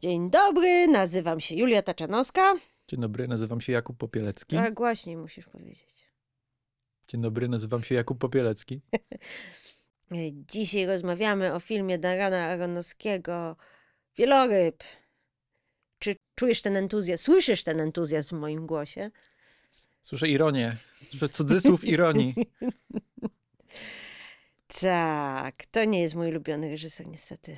Dzień dobry, nazywam się Julia Taczanowska. Dzień dobry, nazywam się Jakub Popielecki. A głośniej musisz powiedzieć. Dzień dobry, nazywam się Jakub Popielecki. Dzisiaj rozmawiamy o filmie Darana Aronowskiego Wieloryb. Czy czujesz ten entuzjazm, słyszysz ten entuzjazm w moim głosie? Słyszę ironię, słyszę cudzysłów ironii. Tak, to nie jest mój ulubiony reżyser niestety.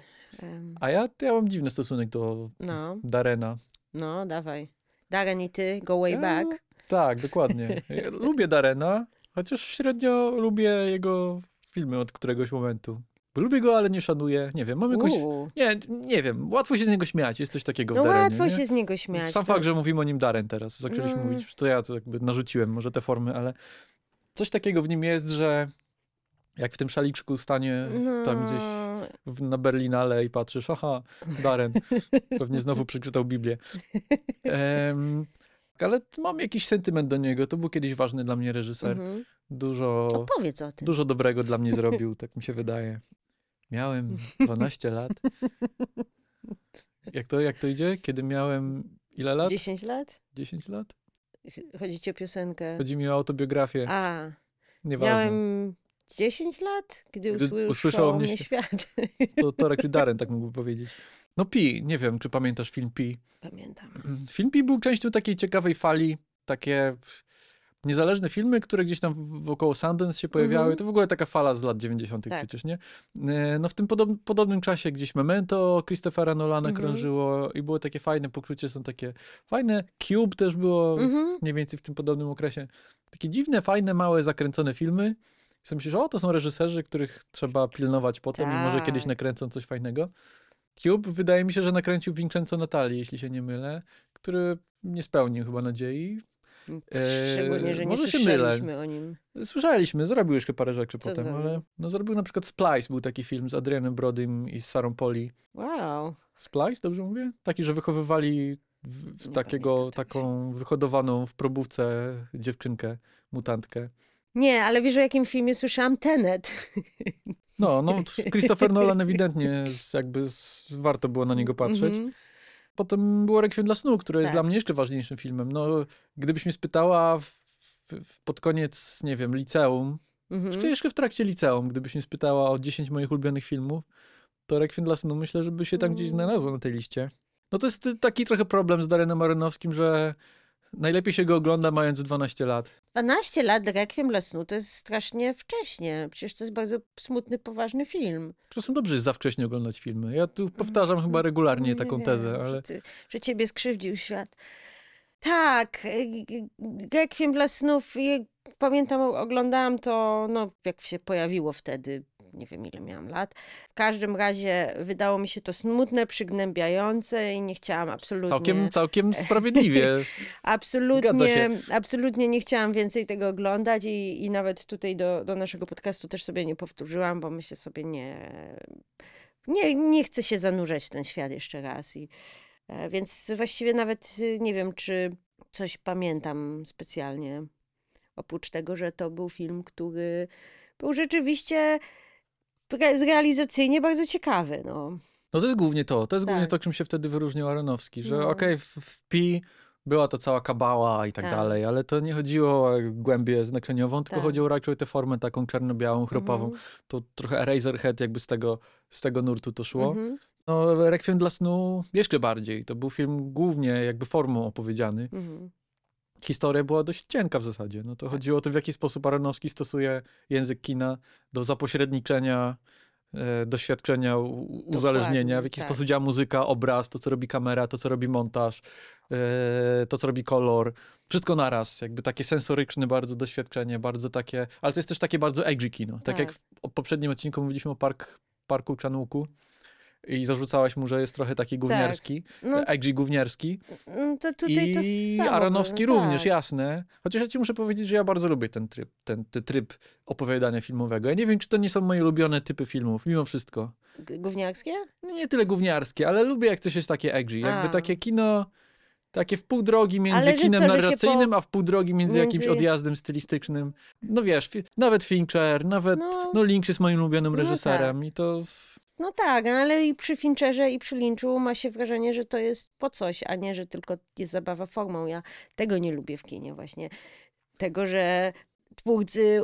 A ja, ja mam dziwny stosunek do No, Darena. no, dawaj. Darren i ty, go way Ja- back. Tak, dokładnie. Ja lubię Darena, chociaż średnio lubię jego filmy od któregoś momentu. Lubię go, ale nie szanuję. Nie wiem, mam jakąś... Uuu. Nie, nie wiem, łatwo się z niego śmiać, jest coś takiego No w Darenie. łatwo nie? się z niego śmiać. Sam no. fakt, że mówimy o nim Darren teraz, zaczęliśmy No. mówić, to ja to jakby narzuciłem może te formy, ale coś takiego w nim jest, że jak w tym szaliczku stanie tam gdzieś No, w, na Berlinale i patrzysz, aha, Darren, pewnie znowu przeczytał Biblię. Em, ale mam jakiś sentyment do niego, to był kiedyś ważny dla mnie reżyser. mhm. Dużo, Opowiedz o tym. dużo dobrego dla mnie zrobił, tak mi się wydaje. Miałem 12 lat. Jak to, jak to idzie? Kiedy miałem ile lat? 10 lat? 10 lat? Ch- Chodzi ci o piosenkę. Chodzi mi o autobiografię. A, Nieważne. miałem 10 lat, gdy, Gdy usłyszał, usłyszał mnie mnie świat. To, to Rekry Darren, tak mógłby powiedzieć. No Pi, nie wiem, czy pamiętasz film Pi. Pamiętam. Film Pi był częścią takiej ciekawej fali, takie niezależne filmy, które gdzieś tam wokoło Sundance się pojawiały. Mhm. To w ogóle taka fala z lat 90. Tak. przecież, nie? E, No w tym podob podobnym czasie gdzieś Memento Christophera Nolana Mhm. krążyło i było takie fajne pokrócie, są takie fajne. Cube też było Mhm. mniej więcej w tym podobnym okresie. Takie dziwne, fajne, małe, zakręcone filmy. I sobie myślisz, o, to są reżyserzy, których trzeba pilnować potem i może kiedyś Tak. nakręcą coś fajnego. Cube wydaje mi się, że nakręcił Vincenzo Natali, jeśli się nie mylę, który nie spełnił chyba nadziei. Szczególnie, że nie może słyszeliśmy o nim. Słyszeliśmy, zrobił jeszcze parę rzeczy Co potem, zrobił? ale no zrobił na przykład Splice, był taki film z Adrianem Brodym i z Sarą Poli. Wow. Splice, dobrze mówię? Taki, że wychowywali w, w takiego, taką wyhodowaną w probówce dziewczynkę, mutantkę. Nie, ale wiesz o jakim filmie słyszałam? Tenet. No, no Christopher Nolan ewidentnie jakby warto było na niego patrzeć. Mhm. Potem było Requiem dla snu, które jest Tak. dla mnie jeszcze ważniejszym filmem. No, gdybyś mnie spytała w, w, pod koniec, nie wiem, liceum, Mhm. jeszcze, jeszcze w trakcie liceum, gdybyś mnie spytała o 10 moich ulubionych filmów, to Requiem dla snu myślę, żeby się tam gdzieś Mm. znalazło na tej liście. No to jest taki trochę problem z Darenem Aronowskim, że najlepiej się go ogląda mając 12 lat. 12 lat Rekwiem dla snu to jest strasznie wcześnie. Przecież to jest bardzo smutny, poważny film. Czasem dobrze jest za wcześnie oglądać filmy. Ja tu powtarzam chyba regularnie Nie taką wiem, tezę, Że, ale ty, że ciebie skrzywdził świat. Tak, y, Rekwiem dla snów. y, Pamiętam, oglądałam to, no, jak się pojawiło wtedy. Nie wiem, ile miałam lat. W każdym razie wydało mi się to smutne, przygnębiające i nie chciałam absolutnie. całkiem, całkiem sprawiedliwie. Absolutnie, absolutnie nie chciałam więcej tego oglądać i, i nawet tutaj do, do naszego podcastu też sobie nie powtórzyłam, bo myślę sobie, nie, nie, nie chcę się zanurzać w ten świat jeszcze raz. I, e, więc właściwie nawet y, nie wiem, czy coś pamiętam specjalnie. Oprócz tego, że to był film, który był rzeczywiście realizacyjnie bardzo ciekawy. No. No to jest głównie to. To jest głównie Tak. to, czym się wtedy wyróżniał Aronowski, że No. okej, w, w Pi była to cała kabała i tak, Tak. dalej, ale to nie chodziło o głębię znaczeniową, tylko Tak. chodziło raczej o tę formę taką czarno-białą, chropową. Mhm, To trochę Eraserhead jakby z tego, z tego nurtu to szło. mhm, No Requiem dla snu jeszcze bardziej. To był film głównie jakby formą opowiedziany. mhm. Historia była dość cienka w zasadzie. No to Tak. chodziło o to, w jaki sposób Aronowski stosuje język kina do zapośredniczenia e, doświadczenia u- uzależnienia, w jaki tak. sposób działa muzyka, obraz, to co robi kamera, to co robi montaż, e, to co robi kolor. Wszystko naraz, jakby takie sensoryczne bardzo doświadczenie, bardzo takie, ale to jest też takie bardzo edgy kino. Tak, Tak. jak w poprzednim odcinku mówiliśmy o park, parku Czanuku i zarzucałaś mu, że jest trochę taki gówniarski, No, edgy gówniarski. No to tutaj to I samo. Aronowski no, również, tak. jasne. Chociaż ja ci muszę powiedzieć, że ja bardzo lubię ten tryb, ten, ten tryb opowiadania filmowego. Ja nie wiem, czy to nie są moje ulubione typy filmów, mimo wszystko. G- Gówniarskie? No Nie tyle gówniarskie, ale lubię, jak coś jest takie edgy. Jakby takie kino, takie w pół drogi między Ale kinem co, narracyjnym, po- a w pół drogi między, jakimś między- odjazdem stylistycznym. No wiesz, fi- nawet Fincher, nawet, no, No. Lynch jest moim ulubionym No reżyserem i to... no tak, no ale i przy Fincherze i przy Lynchu ma się wrażenie, że to jest po coś, a nie, że tylko jest zabawa formą. Ja tego nie lubię w kinie właśnie. Tego, że twórcy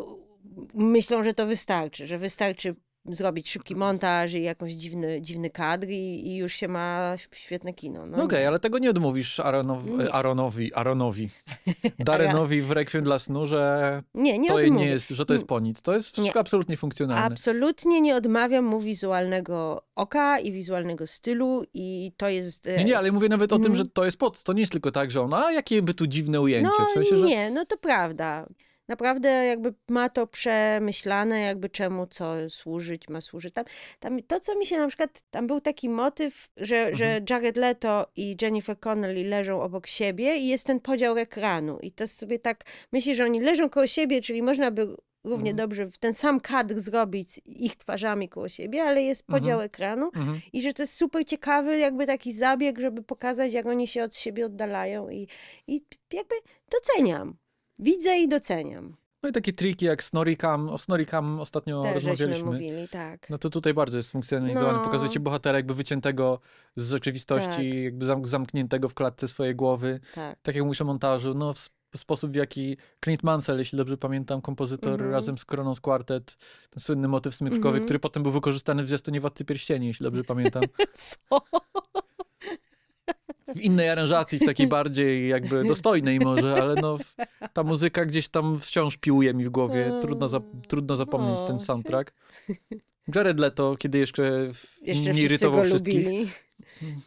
myślą, że to wystarczy, że wystarczy zrobić szybki montaż i jakąś dziwny, dziwny kadr i, i już się ma świetne kino. No, No okej, ale tego nie odmówisz Aronow, Nie. Aronowi, Aronowi, Darenowi w Requiem dla snu, że nie, nie to odmówię. nie jest, że to jest po nic. To jest wszystko absolutnie funkcjonalne. Absolutnie nie odmawiam mu wizualnego oka i wizualnego stylu i to jest... e, Nie, nie, ale mówię nawet o tym, Mhm. że to jest pod, to nie jest tylko tak, że ona, jakie by tu dziwne ujęcie, No w sensie, że nie, no to prawda. Naprawdę jakby ma to przemyślane, jakby czemu co służyć, ma służyć. Tam, tam to, co mi się na przykład, tam był taki motyw, że, że Mhm. Jared Leto i Jennifer Connelly leżą obok siebie i jest ten podział ekranu. I to sobie tak, myślę, że oni leżą koło siebie, czyli można by równie Mhm. dobrze w ten sam kadr zrobić z ich twarzami koło siebie, ale jest podział ekranu mhm. i że to jest super ciekawy jakby taki zabieg, żeby pokazać, jak oni się od siebie oddalają i, i jakby doceniam. Widzę i doceniam. No i takie triki jak Snorikam, o Snorikam ostatnio Też rozmawialiśmy. mówili, tak. No to tutaj bardzo jest funkcjonalizowany. No. Pokazujecie bohatera jakby wyciętego z rzeczywistości, Tak. jakby zam zamkniętego w klatce swojej głowy. tak. Tak jak mówisz o montażu, no sposób w jaki Clint Mansell, jeśli dobrze pamiętam, kompozytor Mhm. razem z Kronos Quartet, ten słynny motyw smyczkowy, Mhm. który potem był wykorzystany w zwiastunie Władcy Pierścieni, jeśli dobrze pamiętam. Co? W innej aranżacji, w takiej bardziej jakby dostojnej może, ale no ta muzyka gdzieś tam wciąż piłuje mi w głowie. Trudno, za, trudno zapomnieć ten No. soundtrack. Jared Leto, kiedy jeszcze, Jeszcze nie irytował wszystkich. lubili.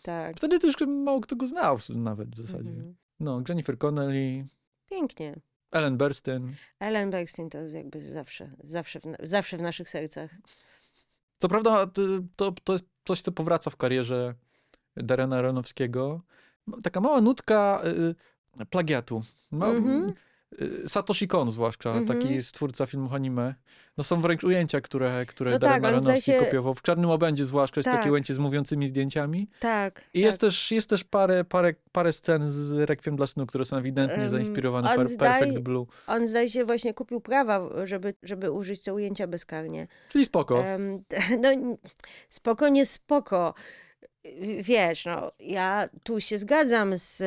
Tak. Wtedy też mało kto go znał nawet w zasadzie. Mhm. No, Jennifer Connelly, Pięknie. Ellen Burstyn. Ellen Bergstein to jakby zawsze, zawsze w, zawsze w naszych sercach. Co prawda to, to jest coś, co powraca w karierze Darena Aronowskiego. Taka mała nutka y, plagiatu. Ma, Mhm. y, Satoshi Kon zwłaszcza, Mhm. taki stwórca filmów anime. No są wręcz ujęcia, które, które No Darren tak, Aronowski się- kopiował. W Czarnym Obędzie zwłaszcza jest Tak. takie ujęcie z mówiącymi zdjęciami. Tak. I jest też, jest też parę, parę, parę scen z Requiem dla snu, które są ewidentnie Em, zainspirowane per, Perfect Blue. On zdaje się właśnie kupił prawa, żeby, żeby użyć te ujęcia bezkarnie. Czyli spoko. Em, no, spoko, nie spoko. Y, Wiesz, no, ja tu się zgadzam z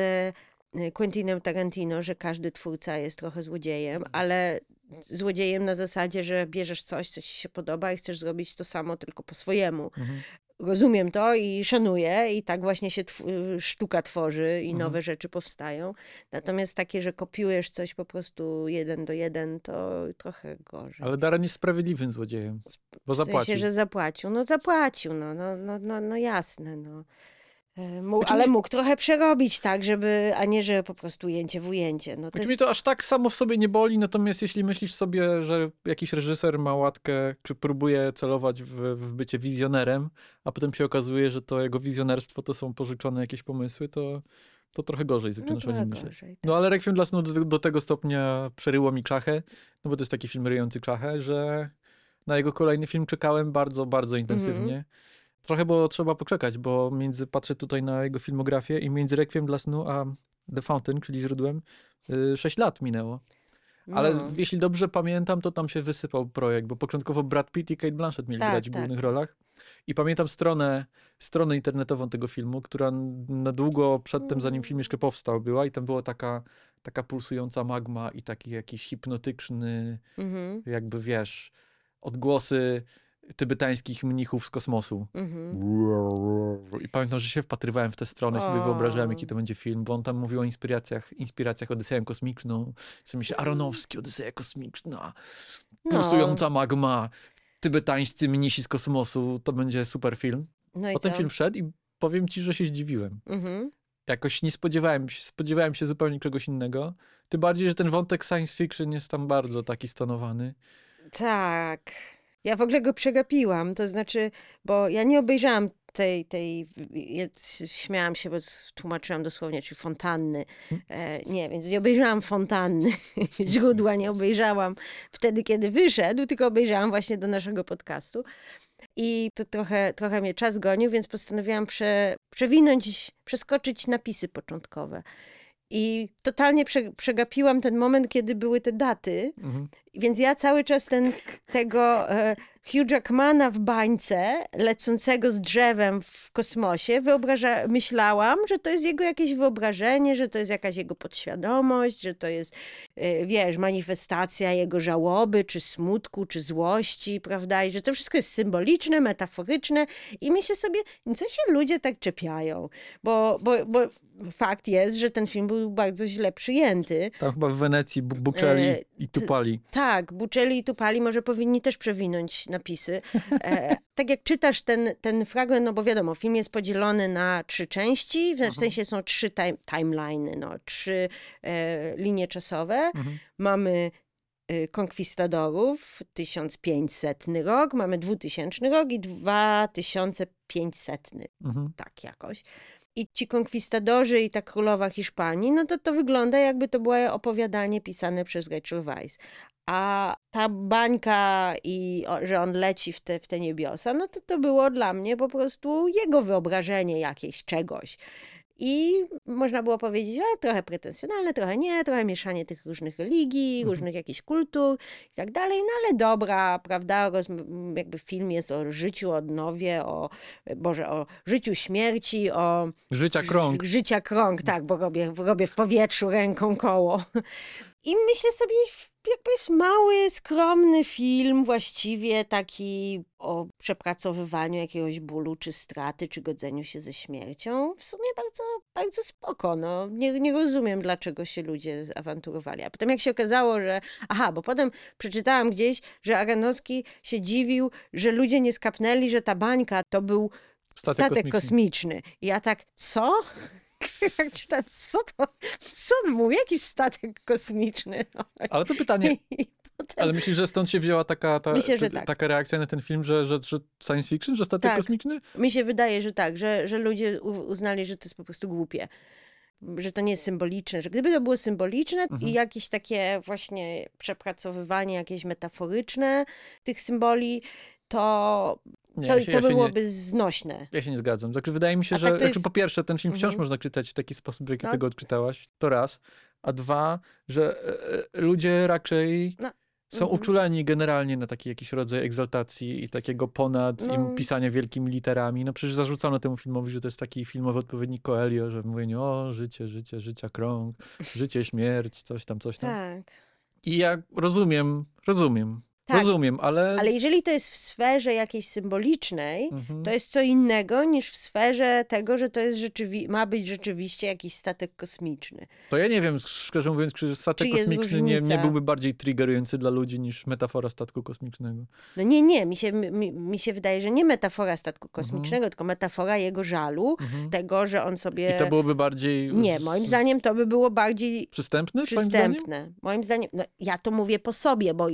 e, Quentinem Tarantino, że każdy twórca jest trochę złodziejem, ale złodziejem na zasadzie, że bierzesz coś, co ci się podoba i chcesz zrobić to samo, tylko po swojemu. Mhm. Rozumiem to i szanuję, i tak właśnie się tw- sztuka tworzy i Mhm. nowe rzeczy powstają. Natomiast takie, że kopiujesz coś po prostu jeden do jeden, to trochę gorzej. Ale Darren jest sprawiedliwym złodziejem, bo W zapłacił. sensie, że zapłacił. No zapłacił, no, no, no, no, no jasne, no. E, Mógł, Znaczy ale mi- mógł trochę przerobić tak, żeby, a nie, że po prostu ujęcie w ujęcie. No to Znaczy jest, to aż tak samo w sobie nie boli, natomiast jeśli myślisz sobie, że jakiś reżyser ma łatkę, czy próbuje celować w, w bycie wizjonerem, a potem się okazuje, że to jego wizjonerstwo to są pożyczone jakieś pomysły, to, to trochę gorzej no zaczynasz o trochę nim myśleć. gorzej. No ale Requiem dla snu do, do tego stopnia przeryło mi czachę, no bo to jest taki film ryjący czachę, że na jego kolejny film czekałem bardzo, bardzo intensywnie. Trochę było trzeba poczekać, bo między, patrzę tutaj na jego filmografię i między Requiem dla snu a The Fountain, czyli źródłem, 6 lat minęło. Ale No. jeśli dobrze pamiętam, to tam się wysypał projekt, bo początkowo Brad Pitt i Kate Blanchett mieli Tak, grać w tak. głównych rolach. I pamiętam stronę, stronę internetową tego filmu, która na długo przedtem, zanim film jeszcze powstał, była i tam była taka, taka pulsująca magma i taki jakiś hipnotyczny, Mhm, jakby wiesz, odgłosy tybetańskich mnichów z kosmosu. mhm. I pamiętam, że się wpatrywałem w tę stronę i sobie O. wyobrażałem, jaki to będzie film, bo on tam mówił o inspiracjach, inspiracjach Odyseją Kosmiczną. Sobie myślę, Aronowski, Odyseja Kosmiczna, No. pulsująca magma, tybetańscy mnisi z kosmosu, to będzie super film. No Potem co? film wszedł i powiem ci, że się zdziwiłem. Mhm. Jakoś nie spodziewałem się, spodziewałem się zupełnie czegoś innego. Tym bardziej, że ten wątek science fiction jest tam bardzo taki stonowany. Tak. Ja w ogóle go przegapiłam, to znaczy, bo ja nie obejrzałam tej, tej ja śmiałam się, bo tłumaczyłam dosłownie, czy fontanny. E, nie, więc nie obejrzałam fontanny, źródła nie obejrzałam wtedy, kiedy wyszedł, tylko obejrzałam właśnie do naszego podcastu. I to trochę, trochę mnie czas gonił, więc postanowiłam prze, przewinąć, przeskoczyć napisy początkowe. I totalnie prze, przegapiłam ten moment, kiedy były te daty, Mhm. Więc ja cały czas ten, tego e, Hugh Jackmana w bańce, lecącego z drzewem w kosmosie, wyobraża, myślałam, że to jest jego jakieś wyobrażenie, że to jest jakaś jego podświadomość, że to jest, e, wiesz, manifestacja jego żałoby, czy smutku, czy złości, prawda? I że to wszystko jest symboliczne, metaforyczne i myślę sobie, co się ludzie tak czepiają? Bo, bo, bo fakt jest, że ten film był bardzo źle przyjęty. Tam chyba w Wenecji Bu- Buccelli E, i Tupali. Tak, Buccelli i Tupali może powinni też przewinąć napisy. E, tak jak czytasz ten, ten fragment, no bo wiadomo, film jest podzielony na trzy części, w, w sensie są trzy time, timeliny, no, trzy e, linie czasowe. Mhm. Mamy e, konkwistadorów, 1500 rok, mamy 2000 rok i 2500 Mhm. tak jakoś. I ci konkwistadorzy i ta królowa Hiszpanii, no to to wygląda jakby to było opowiadanie pisane przez Rachel Weisz. A ta bańka i o, że on leci w te, w te niebiosa, no to to było dla mnie po prostu jego wyobrażenie jakieś czegoś. I można było powiedzieć, że trochę pretensjonalne, trochę nie, trochę mieszanie tych różnych religii, Mhm. różnych jakichś kultur i tak dalej, no ale dobra, prawda, roz, jakby film jest o życiu, odnowie, o, Boże, o życiu, śmierci, o Życia krąg. Ży- Życia krąg, tak, bo robię, robię w powietrzu ręką koło. I myślę sobie, jakby jest mały, skromny film, właściwie taki o przepracowywaniu jakiegoś bólu, czy straty, czy godzeniu się ze śmiercią. W sumie bardzo, bardzo spoko. No. Nie, nie rozumiem, dlaczego się ludzie awanturowali. A potem jak się okazało, że... Aha, bo potem przeczytałam gdzieś, że Aranowski się dziwił, że ludzie nie skapnęli, że ta bańka to był Statek, statek, kosmiczny. I ja tak, co? Jak czytam, co to? Co on mówi? Jaki statek kosmiczny? No. Ale to pytanie, potem, ale myślisz, że stąd się wzięła taka, ta, Myślę, że t- tak. taka reakcja na ten film, że, że, że science fiction, że statek Tak. kosmiczny? mi się wydaje, że tak, że, że ludzie uznali, że to jest po prostu głupie. Że to nie jest symboliczne, że gdyby to było symboliczne Mhm. i jakieś takie właśnie przepracowywanie, jakieś metaforyczne tych symboli, to, Nie, to, ja się, to ja się nie, byłoby znośne. ja się nie zgadzam. Znaczy, wydaje mi się, A że tak znaczy, jest- po pierwsze, ten film wciąż Mhm. można czytać w taki sposób, w jaki Tak. ty go odczytałaś. To raz. A dwa, że e, e, ludzie raczej No, są mhm. uczuleni generalnie na taki jakiś rodzaj egzaltacji i takiego ponad No. im pisania wielkimi literami. No przecież zarzucano temu filmowi, że to jest taki filmowy odpowiednik Coelho, że mówienie o życie, życie, życia krąg, życie, śmierć, coś tam, coś tam. Tak. I ja rozumiem, rozumiem, Tak. rozumiem, ale... Ale jeżeli to jest w sferze jakiejś symbolicznej, Mhm. to jest co innego niż w sferze tego, że to jest rzeczywi- ma być rzeczywiście jakiś statek kosmiczny. To ja nie wiem, szczerze mówiąc, czy statek Czy kosmiczny nie, nie byłby bardziej triggerujący dla ludzi niż metafora statku kosmicznego. No nie, nie, mi się, mi, mi się wydaje, że nie metafora statku kosmicznego, tylko metafora jego żalu, Mhm. tego, że on sobie... I to byłoby bardziej... Nie, moim zdaniem to by było bardziej Przystępne, przystępne. Moim zdaniem, no ja to mówię po sobie, bo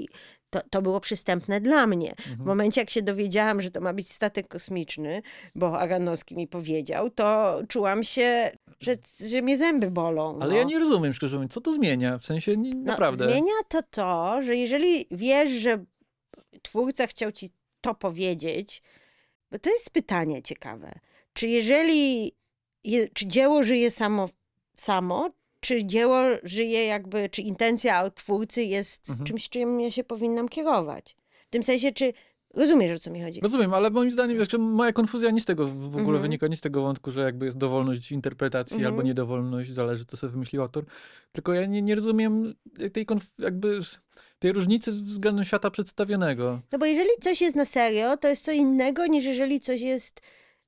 to, to było przystępne dla mnie. Mhm. W momencie, jak się dowiedziałam, że to ma być statek kosmiczny, bo Aranowski mi powiedział, to czułam się, że, że mnie zęby bolą. Ale no. ja nie rozumiem, szczerze mówiąc, co to zmienia? W sensie, nie, No, naprawdę. Zmienia to to, że jeżeli wiesz, że twórca chciał ci to powiedzieć, bo to jest pytanie ciekawe. Czy jeżeli, je, czy dzieło żyje samo, samo, czy dzieło żyje jakby, czy intencja twórcy jest Mhm. czymś, czym ja się powinnam kierować? W tym sensie, czy rozumiesz, o co mi chodzi? Rozumiem, ale moim zdaniem, jeszcze moja konfuzja nie z tego w ogóle Mhm. wynika, nie z tego wątku, że jakby jest dowolność interpretacji Mhm. albo niedowolność, zależy co sobie wymyślił autor. Tylko ja nie, nie rozumiem tej jakby tej różnicy względem świata przedstawionego. No bo jeżeli coś jest na serio, to jest co innego niż jeżeli coś jest,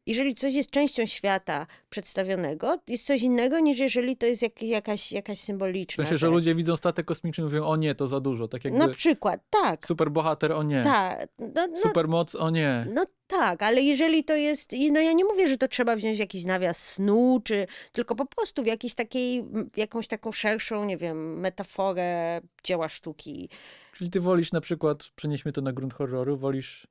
jeżeli coś jest częścią świata przedstawionego, jest coś innego niż jeżeli to jest jak, jakaś, jakaś W symboliczna sensie, że rzecz. ludzie widzą statek kosmiczny i mówią, o nie, to za dużo. Tak jakby Na przykład, tak, superbohater, o nie. tak, no, no, Supermoc, o nie. no tak, ale jeżeli to jest, no ja nie mówię, że to trzeba wziąć jakiś nawias snu, czy tylko po prostu w jakiejś takiej, w jakąś taką szerszą, nie wiem, metaforę dzieła sztuki. Czyli ty wolisz na przykład, przenieśmy to na grunt horroru, wolisz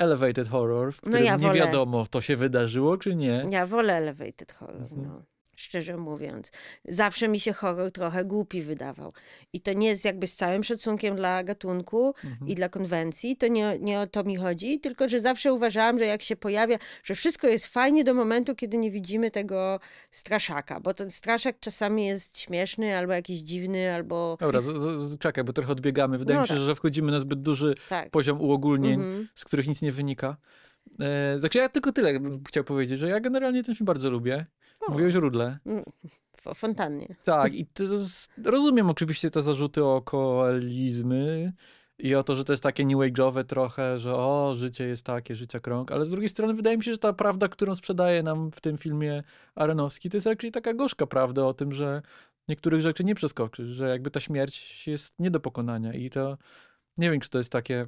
elevated horror, w No którym ja nie wolę- wiadomo, to się wydarzyło, czy nie. Ja wolę elevated horror, Mhm. no. Szczerze mówiąc. Zawsze mi się horror trochę głupi wydawał. I to nie jest jakby z całym szacunkiem dla gatunku Mhm. i dla konwencji, to nie, nie o to mi chodzi, tylko że zawsze uważałam, że jak się pojawia, że wszystko jest fajnie do momentu, kiedy nie widzimy tego straszaka, bo ten straszak czasami jest śmieszny, albo jakiś dziwny, albo... Dobra, z, z, czekaj, bo trochę odbiegamy. Wydaje No mi się, tak. że wchodzimy na zbyt duży Tak. poziom uogólnień, Mhm. z których nic nie wynika. E, znaczy ja tylko tyle bym chciał powiedzieć, że ja generalnie ten film bardzo lubię. O. Mówię o źródle. W fontannie. Tak, i rozumiem oczywiście te zarzuty o koalizmy i o to, że to jest takie new age'owe trochę, że o, życie jest takie, życia krąg, ale z drugiej strony wydaje mi się, że ta prawda, którą sprzedaje nam w tym filmie Aronowski, to jest raczej taka gorzka prawda o tym, że niektórych rzeczy nie przeskoczysz, że jakby ta śmierć jest nie do pokonania i to nie wiem, czy to jest takie,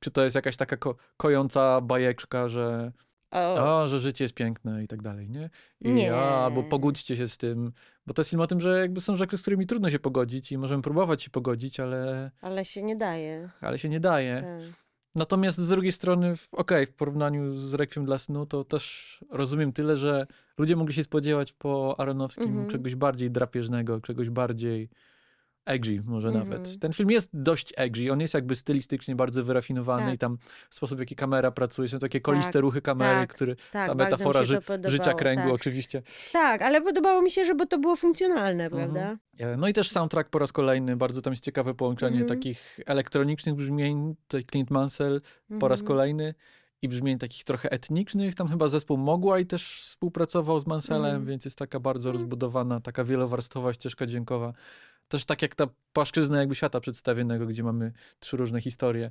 czy to jest jakaś taka ko kojąca bajeczka, że O, o, że życie jest piękne i tak dalej, nie? I Nie. A, albo pogódźcie się z tym, bo to jest film o tym, że jakby są rzeczy, z którymi trudno się pogodzić i możemy próbować się pogodzić, ale, ale się nie daje. ale się nie daje. Tak. Natomiast z drugiej strony, okej, w porównaniu z Requiem dla snu, to też rozumiem tyle, że ludzie mogli się spodziewać po Aronowskim Mhm. czegoś bardziej drapieżnego, czegoś bardziej edgy może Mhm. nawet. Ten film jest dość edgy, on jest jakby stylistycznie bardzo wyrafinowany Tak. i tam sposób, w jaki kamera pracuje, są takie koliste ruchy kamery, tak, które, Tak, ta metafora ży, podobało. życia kręgu tak. oczywiście. tak, ale podobało mi się, żeby to było funkcjonalne, Mhm. prawda? E, No i też soundtrack po raz kolejny, bardzo tam jest ciekawe połączenie Mhm. takich elektronicznych brzmień, tutaj Clint Mansell po raz Mhm. kolejny i brzmień takich trochę etnicznych. Tam chyba zespół Mogła i też współpracował z Mansellem, Mhm. więc jest taka bardzo Mhm. rozbudowana, taka wielowarstwowa ścieżka dźwiękowa. Też tak jak ta płaszczyzna jakby świata przedstawionego, gdzie mamy trzy różne historie,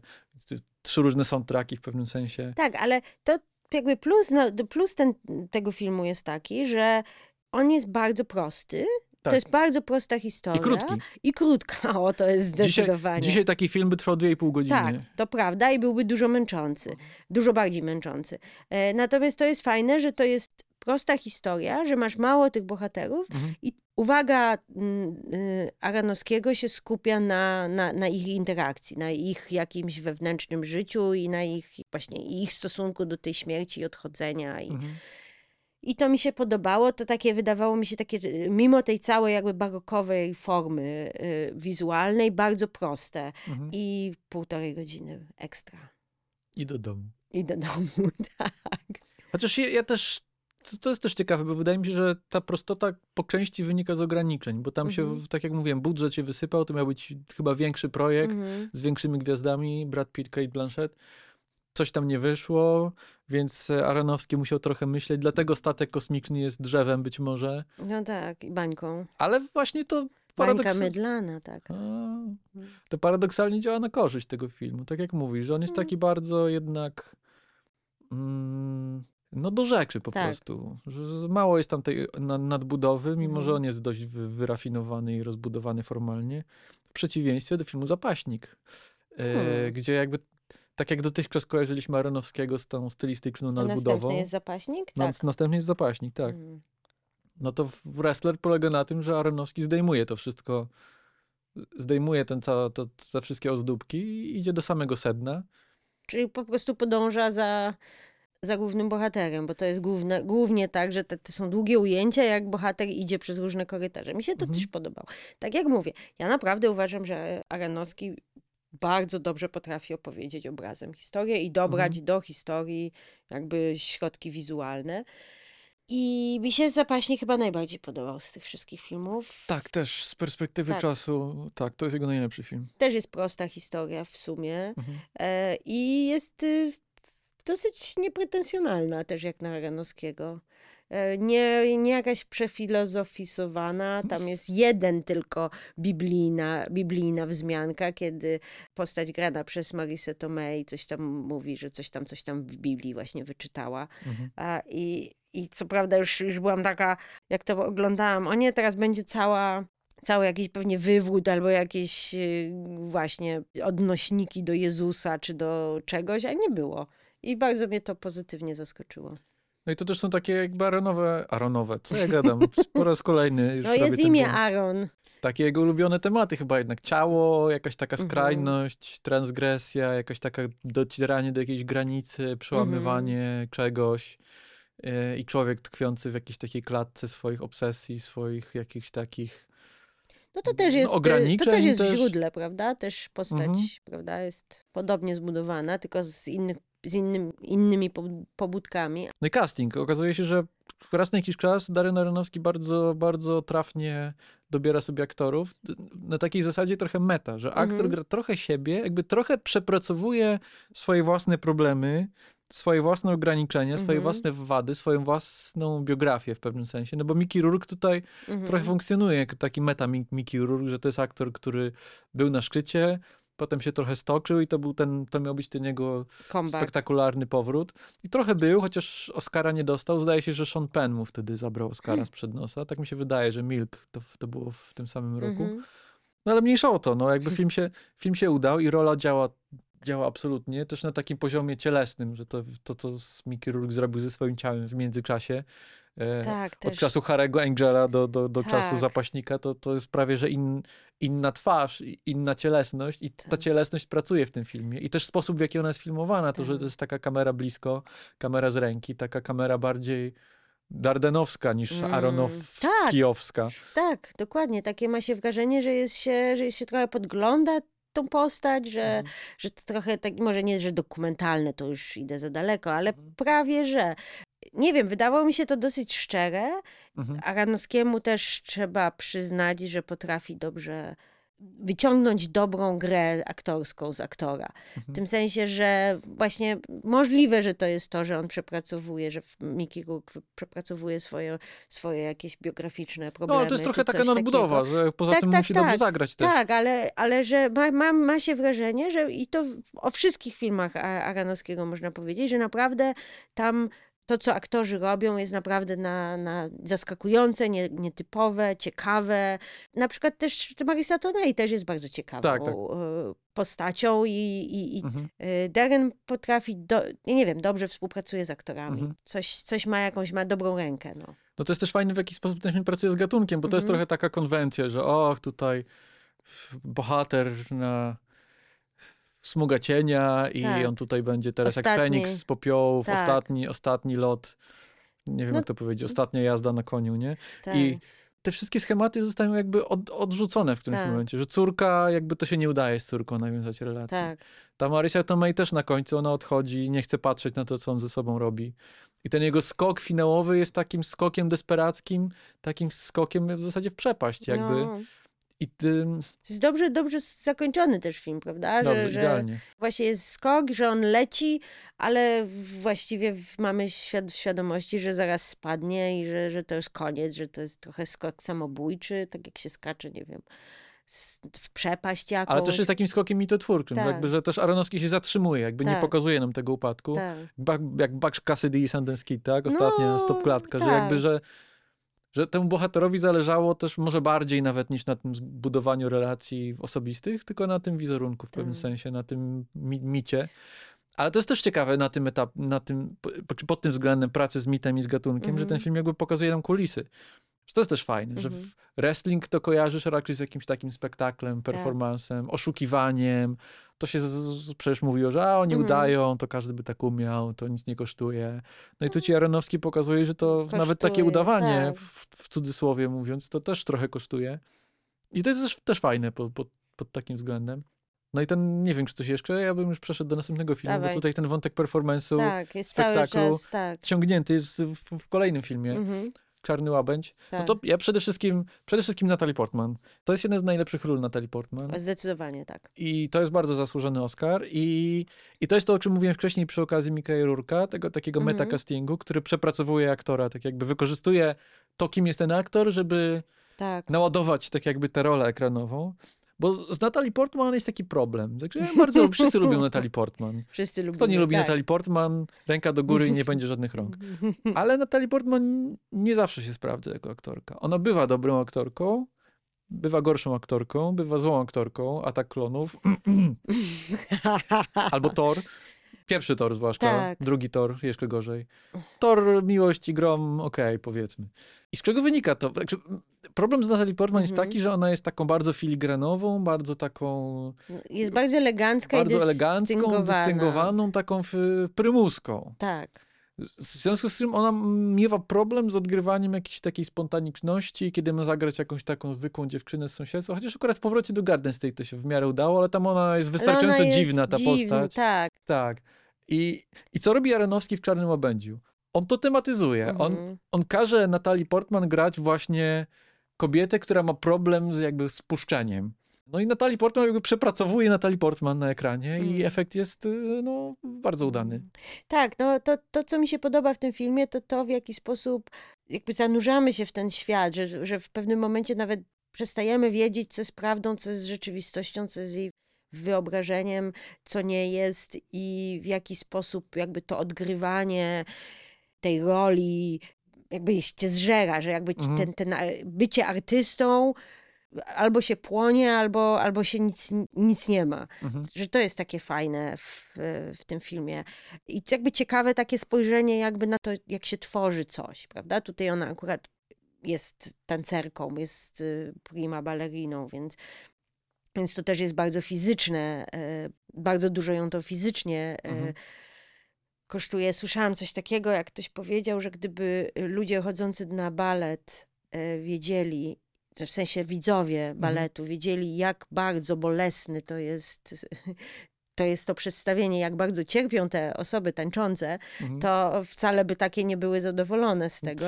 trzy różne soundtracki w pewnym sensie. Tak, ale to jakby plus, no, plus ten, tego filmu jest taki, że on jest bardzo prosty. Tak. To jest bardzo prosta historia. I krótki. I krótka, o to jest Dzisiaj, zdecydowanie. dzisiaj taki film by trwał 2,5 godziny. Tak, to prawda i byłby dużo męczący, dużo bardziej męczący. E, natomiast to jest fajne, że to jest prosta historia, że masz mało tych bohaterów Mhm. i uwaga mm, y, Aranowskiego się skupia na, na, na ich interakcji, na ich jakimś wewnętrznym życiu i na ich właśnie ich stosunku do tej śmierci i odchodzenia. I, Mhm. i to mi się podobało, to takie wydawało mi się takie, y, mimo tej całej jakby barokowej formy y, wizualnej, bardzo proste. Mhm. I półtorej godziny ekstra. I do domu. I do domu, tak. Chociaż ja, ja też, to, to jest też ciekawe, bo wydaje mi się, że ta prostota po części wynika z ograniczeń, bo tam się, Mhm. w- tak jak mówiłem, budżet się wysypał, to miał być chyba większy projekt Mhm. z większymi gwiazdami, Brad Pitt, Kate Blanchett. Coś tam nie wyszło, więc Aronowski musiał trochę myśleć, dlatego statek kosmiczny jest drzewem być może, No tak, i bańką. ale właśnie to Bańka paradoks... mydlana, tak. A, to paradoksalnie działa na korzyść tego filmu. Tak jak mówisz, że on jest Mm. taki bardzo jednak mm, no do rzeczy po Tak. prostu. Że że mało jest tam tej na- nadbudowy, mimo że Mhm. on jest dość wy, wyrafinowany i rozbudowany formalnie. W przeciwieństwie do filmu Zapaśnik, e, Hmm. gdzie jakby tak jak dotychczas kojarzyliśmy Aronowskiego z tą stylistyczną nadbudową. następny jest zapaśnik? Tak. Następnie jest Zapaśnik, tak. Mm. No to Wrestler polega na tym, że Aronowski zdejmuje to wszystko, zdejmuje ten ca, to, te wszystkie ozdóbki i idzie do samego sedna. Czyli po prostu podąża za, za głównym bohaterem, bo to jest główne, głównie tak, że te, te są długie ujęcia, jak bohater idzie przez różne korytarze. Mi się to Mhm. też podobało. Tak jak mówię, ja naprawdę uważam, że Aranowski bardzo dobrze potrafi opowiedzieć obrazem historię i dobrać Mhm. do historii jakby środki wizualne. I mi się Zapaśnik chyba najbardziej podobał z tych wszystkich filmów. Tak, też z perspektywy Tak. czasu, tak, to jest jego najlepszy film. Też jest prosta historia w sumie. Mhm. E, I jest y, dosyć niepretensjonalna też jak na Aronowskiego. E, Nie, nie jakaś przefilozofizowana. Tam jest jeden tylko biblijna, biblijna wzmianka, kiedy postać grana przez Marisę Tomei coś tam mówi, że coś tam, coś tam w Biblii właśnie wyczytała. Mhm. A, i, I co prawda już, już byłam taka, jak to oglądałam, o nie, teraz będzie cała, cały jakiś pewnie wywód albo jakieś y, właśnie odnośniki do Jezusa czy do czegoś, a nie było. I bardzo mnie to pozytywnie zaskoczyło. No i to też są takie jakby Aronowe, Aronowe, co ja gadam, po raz kolejny już No jest imię błąd. Aaron. Takie jego ulubione tematy chyba jednak. Ciało, jakaś taka Mhm. skrajność, transgresja, jakaś taka docieranie do jakiejś granicy, przełamywanie Mhm. czegoś. e, i człowiek tkwiący w jakiejś takiej klatce swoich obsesji, swoich jakichś takich no to też jest, no. To też jest też... źródle, prawda? Też postać, mhm. prawda, jest podobnie zbudowana, tylko z innych z innym, innymi pobudkami. No i casting. Okazuje się, że raz na jakiś czas Darren Aronowski bardzo, bardzo trafnie dobiera sobie aktorów. Na takiej zasadzie trochę meta, że aktor mhm. gra trochę siebie, jakby trochę przepracowuje swoje własne problemy, swoje własne ograniczenia, mhm. swoje własne wady, swoją własną biografię w pewnym sensie. No bo Mickey Rourke tutaj mhm. trochę funkcjonuje jak taki meta Mickey Rourke, że to jest aktor, który był na szczycie, potem się trochę stoczył i to był ten, to miał być ten jego Comeback. spektakularny powrót. I trochę był, chociaż Oscara nie dostał. Zdaje się, że Sean Penn mu wtedy zabrał Oscara hmm. sprzed nosa. Tak mi się wydaje, że Milk to, to było w tym samym roku. Mm -hmm. No ale mniejsza o to, no jakby film się, film się udał i rola działa, działa absolutnie, też na takim poziomie cielesnym, że to, to co Mickey Rourke zrobił ze swoim ciałem w międzyczasie, tak, od też. czasu Harego Angela do, do, do tak. czasu zapaśnika, to, to jest prawie, że in, inna twarz, inna cielesność i tak. ta cielesność pracuje w tym filmie. I też sposób, w jaki ona jest filmowana, to, że tak. to jest taka kamera blisko, kamera z ręki, taka kamera bardziej dardenowska niż mm, aronowskiowska. Tak, tak, dokładnie. Takie ma się wrażenie, że jest się, że jest się trochę podgląda tą postać, że, mhm. że to trochę tak, może nie, że dokumentalne, to już idę za daleko, ale mhm. prawie, że nie wiem, wydawało mi się to dosyć szczere. Mhm. Aranowskiemu też trzeba przyznać, że potrafi dobrze wyciągnąć dobrą grę aktorską z aktora. Mhm. W tym sensie, że właśnie możliwe, że to jest to, że on przepracowuje, że Mickey Rourke przepracowuje swoje, swoje jakieś biograficzne problemy. No, ale to jest trochę taka nadbudowa, takiego. że poza tak, tym tak, musi tak, dobrze zagrać też. Tak, ale, ale że ma, ma, ma się wrażenie, że i to o wszystkich filmach Aranowskiego można powiedzieć, że naprawdę tam to, co aktorzy robią, jest naprawdę na, na zaskakujące, nie, nietypowe, ciekawe. Na przykład też Marisa Tomei też jest bardzo ciekawą tak, tak. E, postacią i, i, i mhm. E, Darren potrafi, do, nie wiem, dobrze współpracuje z aktorami. Mhm. Coś, coś ma jakąś, ma dobrą rękę. No. no to jest też fajne, w jaki sposób ten film pracuje z gatunkiem, bo to jest mhm. trochę taka konwencja, że och, tutaj bohater na smuga cienia i tak. on tutaj będzie teraz ostatni. jak Feniks z popiołów, tak. ostatni, ostatni lot, nie wiem no. jak to powiedzieć, ostatnia jazda na koniu, nie? Tak. I te wszystkie schematy zostają jakby od, odrzucone w którymś tak. momencie, że córka, jakby to się nie udaje z córką nawiązać relację. Tak. Ta Marysia Tomei też na końcu, ona odchodzi, nie chce patrzeć na to, co on ze sobą robi. I ten jego skok finałowy jest takim skokiem desperackim, takim skokiem w zasadzie w przepaść jakby. No. I. To jest dobrze, dobrze zakończony też film, prawda? Dobrze, że, idealnie. Że właśnie jest skok, że on leci, ale właściwie mamy świad świadomości, że zaraz spadnie i że, że to jest koniec, że to jest trochę skok samobójczy, tak jak się skacze, nie wiem w przepaść jakąś. Ale też jest takim skokiem mitotwórczym, tak. jakby, że też Aronowski się zatrzymuje, jakby tak. nie pokazuje nam tego upadku. Tak. Jak Bugs Cassidy i Sundance Kid, tak? Ostatnia no, stopklatka, tak. że jakby, że że temu bohaterowi zależało też może bardziej nawet niż na tym zbudowaniu relacji osobistych, tylko na tym wizerunku w pewnym tak. sensie, na tym mi micie. Ale to jest też ciekawe na tym etapie, na tym, pod tym względem pracy z mitem i z gatunkiem, mm -hmm. że ten mhm. film jakby pokazuje nam kulisy. Że to jest też fajne, mm -hmm. że mhm. wrestling to kojarzysz raczej z jakimś takim spektaklem, tak. performansem, tak. oszukiwaniem. To się z, z, przecież mówiło, że a, oni mm -hmm. udają, to każdy by tak umiał, to nic nie kosztuje. No i tu ci Aronowski pokazuje, że to kosztuje, nawet takie udawanie, tak. w, w, cudzysłowie mówiąc, to też trochę kosztuje. I to jest też, też fajne pod, pod, pod takim względem. No i ten, nie wiem, czy coś jeszcze, ja bym już przeszedł do następnego filmu, Dawaj. bo tutaj ten wątek performance'u, tak, jest spektaklu cały czas, tak. ciągnięty jest w, w kolejnym filmie. Mm-hmm. Czarny Łabędź, tak. no to ja przede wszystkim, przede wszystkim Natalie Portman. To jest jeden z najlepszych ról Natalie Portman. Zdecydowanie tak. I to jest bardzo zasłużony Oscar i, i to jest to, o czym mówiłem wcześniej przy okazji Mikaela Rurka, tego takiego -hmm. metacastingu, który przepracowuje aktora, tak jakby wykorzystuje to, kim jest ten aktor, żeby tak. naładować tak jakby tę rolę ekranową. Bo z Natalie Portman jest taki problem. Także ja bardzo, wszyscy lubią Natalie Portman. Wszyscy lubią. Kto nie lubi tak. Natalie Portman, ręka do góry i nie będzie żadnych rąk. Ale Natalie Portman nie zawsze się sprawdza jako aktorka. Ona bywa dobrą aktorką, bywa gorszą aktorką, bywa złą aktorką, atak klonów. Albo Thor. Pierwszy tor zwłaszcza, tak. drugi tor jeszcze gorzej. Tor miłości grom, okej, okay, powiedzmy. I z czego wynika to? Znaczy, problem z Natalie Portman jest mhm. taki, że ona jest taką bardzo filigranową, bardzo taką... Jest bardzo elegancka bardzo i elegancką, dystyngowaną, taką prymuską. Tak. W związku z tym ona miewa problem z odgrywaniem jakiejś takiej spontaniczności, kiedy ma zagrać jakąś taką zwykłą dziewczynę z sąsiedztwa, chociaż akurat w powrocie do Garden State to się w miarę udało, ale tam ona jest wystarczająco ona jest dziwna, ta dziwna, postać. Tak. Tak. I, I co robi Aronowski w Czarnym Łabędziu? On to tematyzuje. On, Mhm. on każe Natalii Portman grać właśnie kobietę, która ma problem z jakby spuszczeniem. No i Natalie Portman jakby przepracowuje Natalii Portman na ekranie i Mm. efekt jest y, no, bardzo udany. Tak, no to, to, co mi się podoba w tym filmie, to to, w jaki sposób jakby zanurzamy się w ten świat, że, że w pewnym momencie nawet przestajemy wiedzieć, co jest prawdą, co jest rzeczywistością, co jest jej wyobrażeniem, co nie jest i w jaki sposób jakby to odgrywanie tej roli jakby cię zżera, że jakby Mhm. ten, ten bycie artystą albo się płonie, albo, albo się nic, nic nie ma Mhm. że to jest takie fajne w, w tym filmie. I jakby ciekawe takie spojrzenie jakby na to, jak się tworzy coś, prawda? Tutaj ona akurat jest tancerką, jest y, prima baleriną, więc, więc to też jest bardzo fizyczne, e, bardzo dużo ją to fizycznie e, Mhm. kosztuje. Słyszałam coś takiego, jak ktoś powiedział, że gdyby ludzie chodzący na balet e, wiedzieli, w sensie widzowie baletu wiedzieli, jak bardzo bolesny to jest, to jest to przedstawienie, jak bardzo cierpią te osoby tańczące, Mhm. to wcale by takie nie były zadowolone z tego.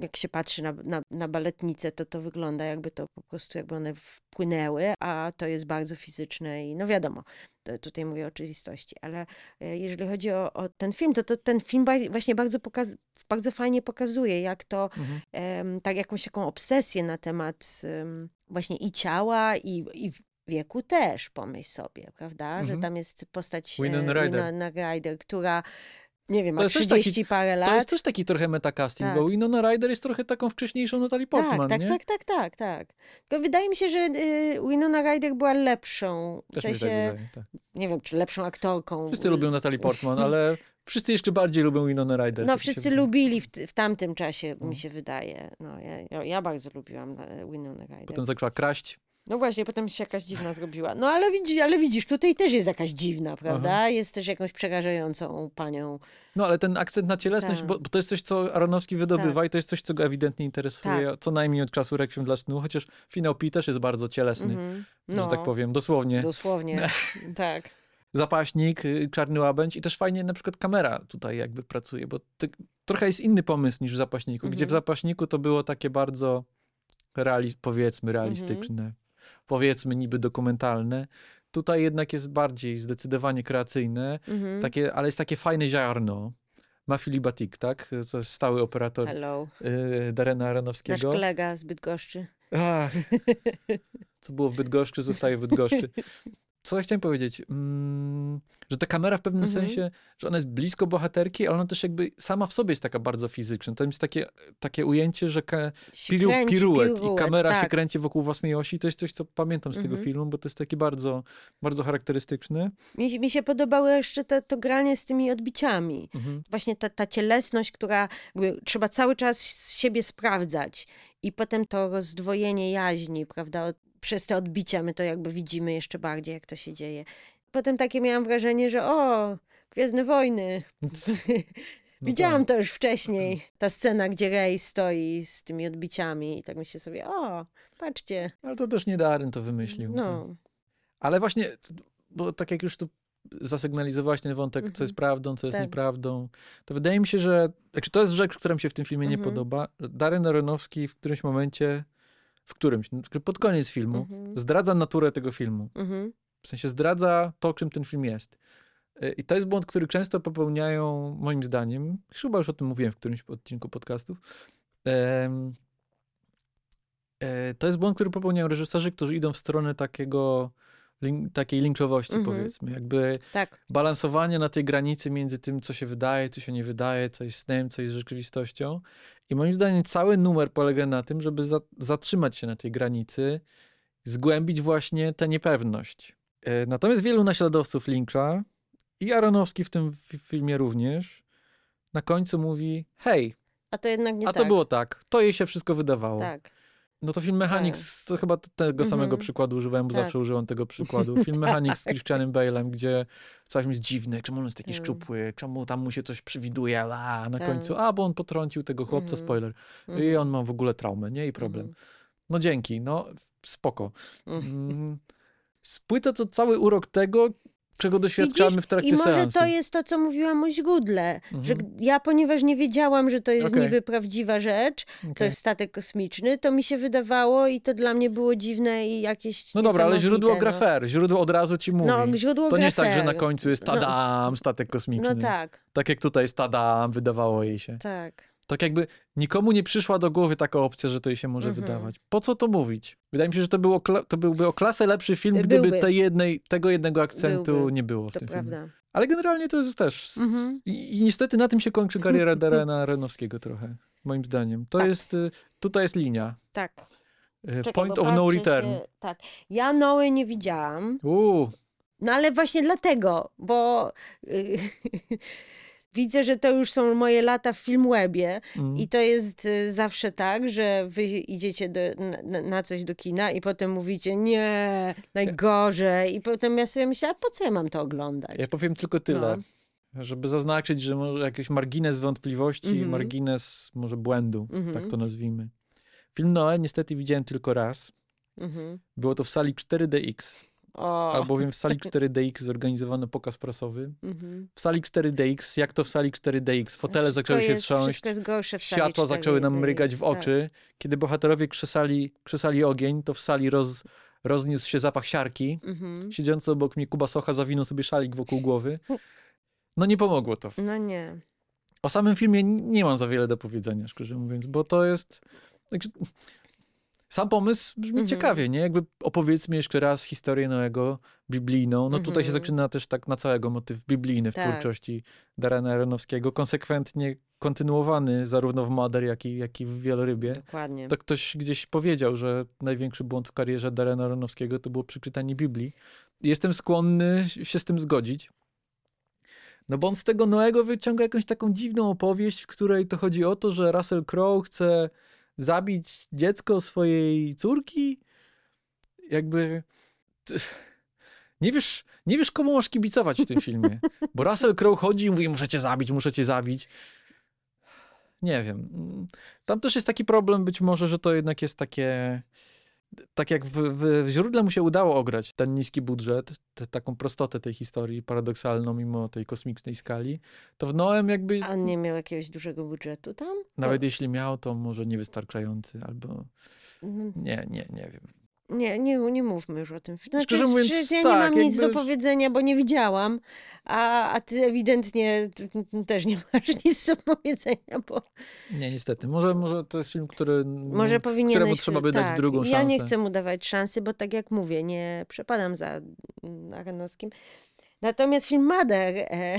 Jak się patrzy na, na, na baletnicę, to to wygląda jakby to po prostu, jakby one wpłynęły, a to jest bardzo fizyczne i no wiadomo, tutaj mówię o oczywistości, ale e, jeżeli chodzi o, o ten film, to, to ten film właśnie bardzo, pokaz- bardzo fajnie pokazuje, jak to Mhm. em, tak jakąś taką obsesję na temat em, właśnie i ciała, i, i wieku też, pomyśl sobie, prawda? Że Mhm. tam jest postać e. Winona Ryder, która nie wiem, ma jest też taki- 30 parę lat. To jest też taki trochę metacasting, Tak. bo Winona Ryder jest trochę taką wcześniejszą Natalii Portman, tak, tak, nie? tak, tak, tak, tak. Tylko wydaje mi się, że y, Winona Ryder była lepszą, w Też sensie, tak wydaje, tak. nie wiem, czy lepszą aktorką. Wszyscy lubią Natalii Portman, ale wszyscy jeszcze bardziej lubią Winona Ryder. No, tak wszyscy lubili w, w tamtym czasie, No. mi się wydaje. No, ja, ja, bardzo lubiłam e, Winona Ryder. Potem zaczęła kraść. No właśnie, potem się jakaś dziwna zrobiła. No ale, widzi, ale widzisz, tutaj też jest jakaś dziwna, prawda? Jest też jakąś przerażającą panią. No ale ten akcent na cielesność, Tak. bo, bo to jest coś, co Aronowski wydobywa i to jest coś, co go ewidentnie interesuje, Tak. co najmniej od czasu Requiem dla snu, chociaż finał Pi też jest bardzo cielesny, Mhm. No, że tak powiem, dosłownie. dosłownie. tak. Zapaśnik, y, czarny łabędź i też fajnie na przykład kamera tutaj jakby pracuje, bo ty, trochę jest inny pomysł niż w Zapaśniku, gdzie w Mhm. Zapaśniku to było takie bardzo reali- powiedzmy realistyczne, powiedzmy niby dokumentalne. Tutaj jednak jest bardziej zdecydowanie kreacyjne, Mhm. takie, ale jest takie fajne ziarno. Ma Filibatik, tak? To jest stały operator Hello. y, Darena Nasz Aronowskiego. kolega z Bydgoszczy. Ach, co było w Bydgoszczy, zostaje w Bydgoszczy. Co ja chciałem powiedzieć? Mm, że ta kamera w pewnym Mhm. sensie, że ona jest blisko bohaterki, ale ona też jakby sama w sobie jest taka bardzo fizyczna. Tam jest takie, takie ujęcie, że ka, Się piru, piruet, i kamera się tak. kręci wokół własnej osi. To jest coś, co pamiętam z tego Mhm. filmu, bo to jest takie bardzo, bardzo charakterystyczne. Mi, się- mi się podobało jeszcze to, to granie z tymi odbiciami. Mhm. Właśnie ta, ta cielesność, która trzeba cały czas z siebie sprawdzać. I potem to rozdwojenie jaźni, prawda? Przez te odbicia my to jakby widzimy jeszcze bardziej, jak to się dzieje. Potem takie miałam wrażenie, że o, Gwiezdne Wojny. No Widziałam tak. to już wcześniej. Ta scena, gdzie Rey stoi z tymi odbiciami i tak myślę sobie, o, patrzcie. Ale to też nie Darren to wymyślił. To- No, Ale właśnie, bo tak jak już tu zasygnalizowałaś ten wątek, co Mhm. jest prawdą, co jest Tak. nieprawdą, to wydaje mi się, że znaczy to jest rzecz, która mi się w tym filmie nie Mhm. podoba. Darren Aronofsky w którymś momencie, w którymś, no, pod koniec filmu, Mhm. zdradza naturę tego filmu. mhm, W sensie zdradza to, czym ten film jest. Y, I to jest błąd, który często popełniają, moim zdaniem, chyba już o tym mówiłem w którymś odcinku podcastów, e, to jest błąd, który popełniają reżyserzy, którzy idą w stronę takiego, lin, takiej linczowości, Mhm. powiedzmy. Jakby tak. balansowanie na tej granicy między tym, co się wydaje, co się nie wydaje, co jest snem, co jest rzeczywistością. I moim zdaniem cały numer polega na tym, żeby za, zatrzymać się na tej granicy, zgłębić właśnie tę niepewność. E, Natomiast wielu naśladowców Lyncha i Aronowski w tym fi- filmie również na końcu mówi: Hej, A to jednak nie a tak. to było tak, to jej się wszystko wydawało. Tak. No to film Mechanics, to chyba tego samego Mhm. przykładu używałem, bo Tak. zawsze używam tego przykładu. Film Mechanics z Christianem Bale'em, gdzie coś jest dziwne, czemu on jest taki Tak. szczupły, czemu tam mu się coś przewiduje, a na Tak. końcu, a bo on potrącił tego chłopca, Mhm. spoiler. I Mhm. on ma w ogóle traumę, nie? I problem. Mhm. No dzięki, no spoko. Mm, Spłyta to cały urok tego, czego doświadczamy Widzisz? w trakcie I może seansu. to jest to, co mówiłam o źródle, że Mhm. g- ja, ponieważ nie wiedziałam, że to jest Okej. niby prawdziwa rzecz, to Okej. jest statek kosmiczny, to mi się wydawało i to dla mnie było dziwne i jakieś No dobra, ale źródło niesamowite, Grafer, źródło od razu ci mówi. No, źródło to nie jest tak, że na końcu jest No- tadam, statek kosmiczny. No tak, Tak jak tutaj jest tadam, wydawało jej się. tak. Tak jakby nikomu nie przyszła do głowy taka opcja, że to jej się może Mhm. wydawać. Po co to mówić? Wydaje mi się, że to, kla- to byłby o klasę lepszy film, gdyby Byłby. tej jednej, tego jednego akcentu Byłby. nie było w To tym filmie. prawda. Ale generalnie to jest też... Mhm. I, niestety na tym się kończy kariera Darena Aronowskiego trochę, moim zdaniem. To Tak. jest... y, Tutaj jest linia. Tak. Y, Czekaj, Point of no return. Się, tak. Ja Noe nie widziałam. Uuu, No ale właśnie dlatego, bo y, widzę, że to już są moje lata w Filmwebie mm. i to jest y, zawsze tak, że wy idziecie do, na, na coś do kina i potem mówicie nie, najgorzej i potem ja sobie myślę, a po co ja mam to oglądać? Ja powiem tylko tyle. No. Żeby zaznaczyć, że może jakiś margines wątpliwości, Mhm. margines może błędu, Mhm. tak to nazwijmy. Film Noe niestety widziałem tylko raz. Mhm. Było to w sali 4DX, O. albowiem w sali 4DX zorganizowano pokaz prasowy. Mhm. W sali 4DX, jak to w sali 4DX, fotele Wszystko zaczęły się jest, trząść, Wszystko jest gorsze w sali światła zaczęły nam 4DX, mrygać w tak. oczy. Kiedy bohaterowie krzesali, krzesali ogień, to w sali roz, rozniósł się zapach siarki. Mhm. Siedzący obok mnie Kuba Socha zawinął sobie szalik wokół głowy. No nie pomogło to. No nie. O samym filmie nie mam za wiele do powiedzenia, szczerze mówiąc, bo to jest. Sam pomysł brzmi Mhm. ciekawie, nie? Jakby opowiedzmy jeszcze raz historię Noego biblijną. No tutaj się Mhm. zaczyna też tak na całego motyw biblijny w Tak. twórczości Darena Aronowskiego, konsekwentnie kontynuowany zarówno w Mother, jak i, jak i w Wielorybie. Dokładnie. To ktoś gdzieś powiedział, że największy błąd w karierze Darena Aronowskiego to było przeczytanie Biblii. Jestem skłonny się z tym zgodzić. No bo on z tego Noego wyciąga jakąś taką dziwną opowieść, w której to chodzi o to, że Russell Crowe chce zabić dziecko swojej córki. Jakby... Nie wiesz, nie wiesz, komu masz kibicować w tym filmie. Bo Russell Crowe chodzi i mówi, muszę cię zabić, muszę cię zabić. Nie wiem. Tam też jest taki problem być może, że to jednak jest takie... Tak jak w, w, w źródle mu się udało ograć ten niski budżet, tę taką prostotę tej historii, paradoksalną mimo tej kosmicznej skali, to w Noem jakby, A on nie miał jakiegoś dużego budżetu tam? nawet jeśli miał, to może niewystarczający, albo No, nie, nie, nie wiem. Nie, nie, nie mówmy już o tym. Znaczy, Szczerze mówiąc, ja nie tak, mam nic do powiedzenia, bo nie widziałam, a, a ty ewidentnie też nie masz nic do powiedzenia, bo Nie, niestety. Może, może to jest film, który, może powinieneś... któremu trzeba by dać tak, drugą Ja szansę. nie chcę mu dawać szansy, bo tak jak mówię, nie przepadam za mm, Aronowskim. Natomiast film Mother e,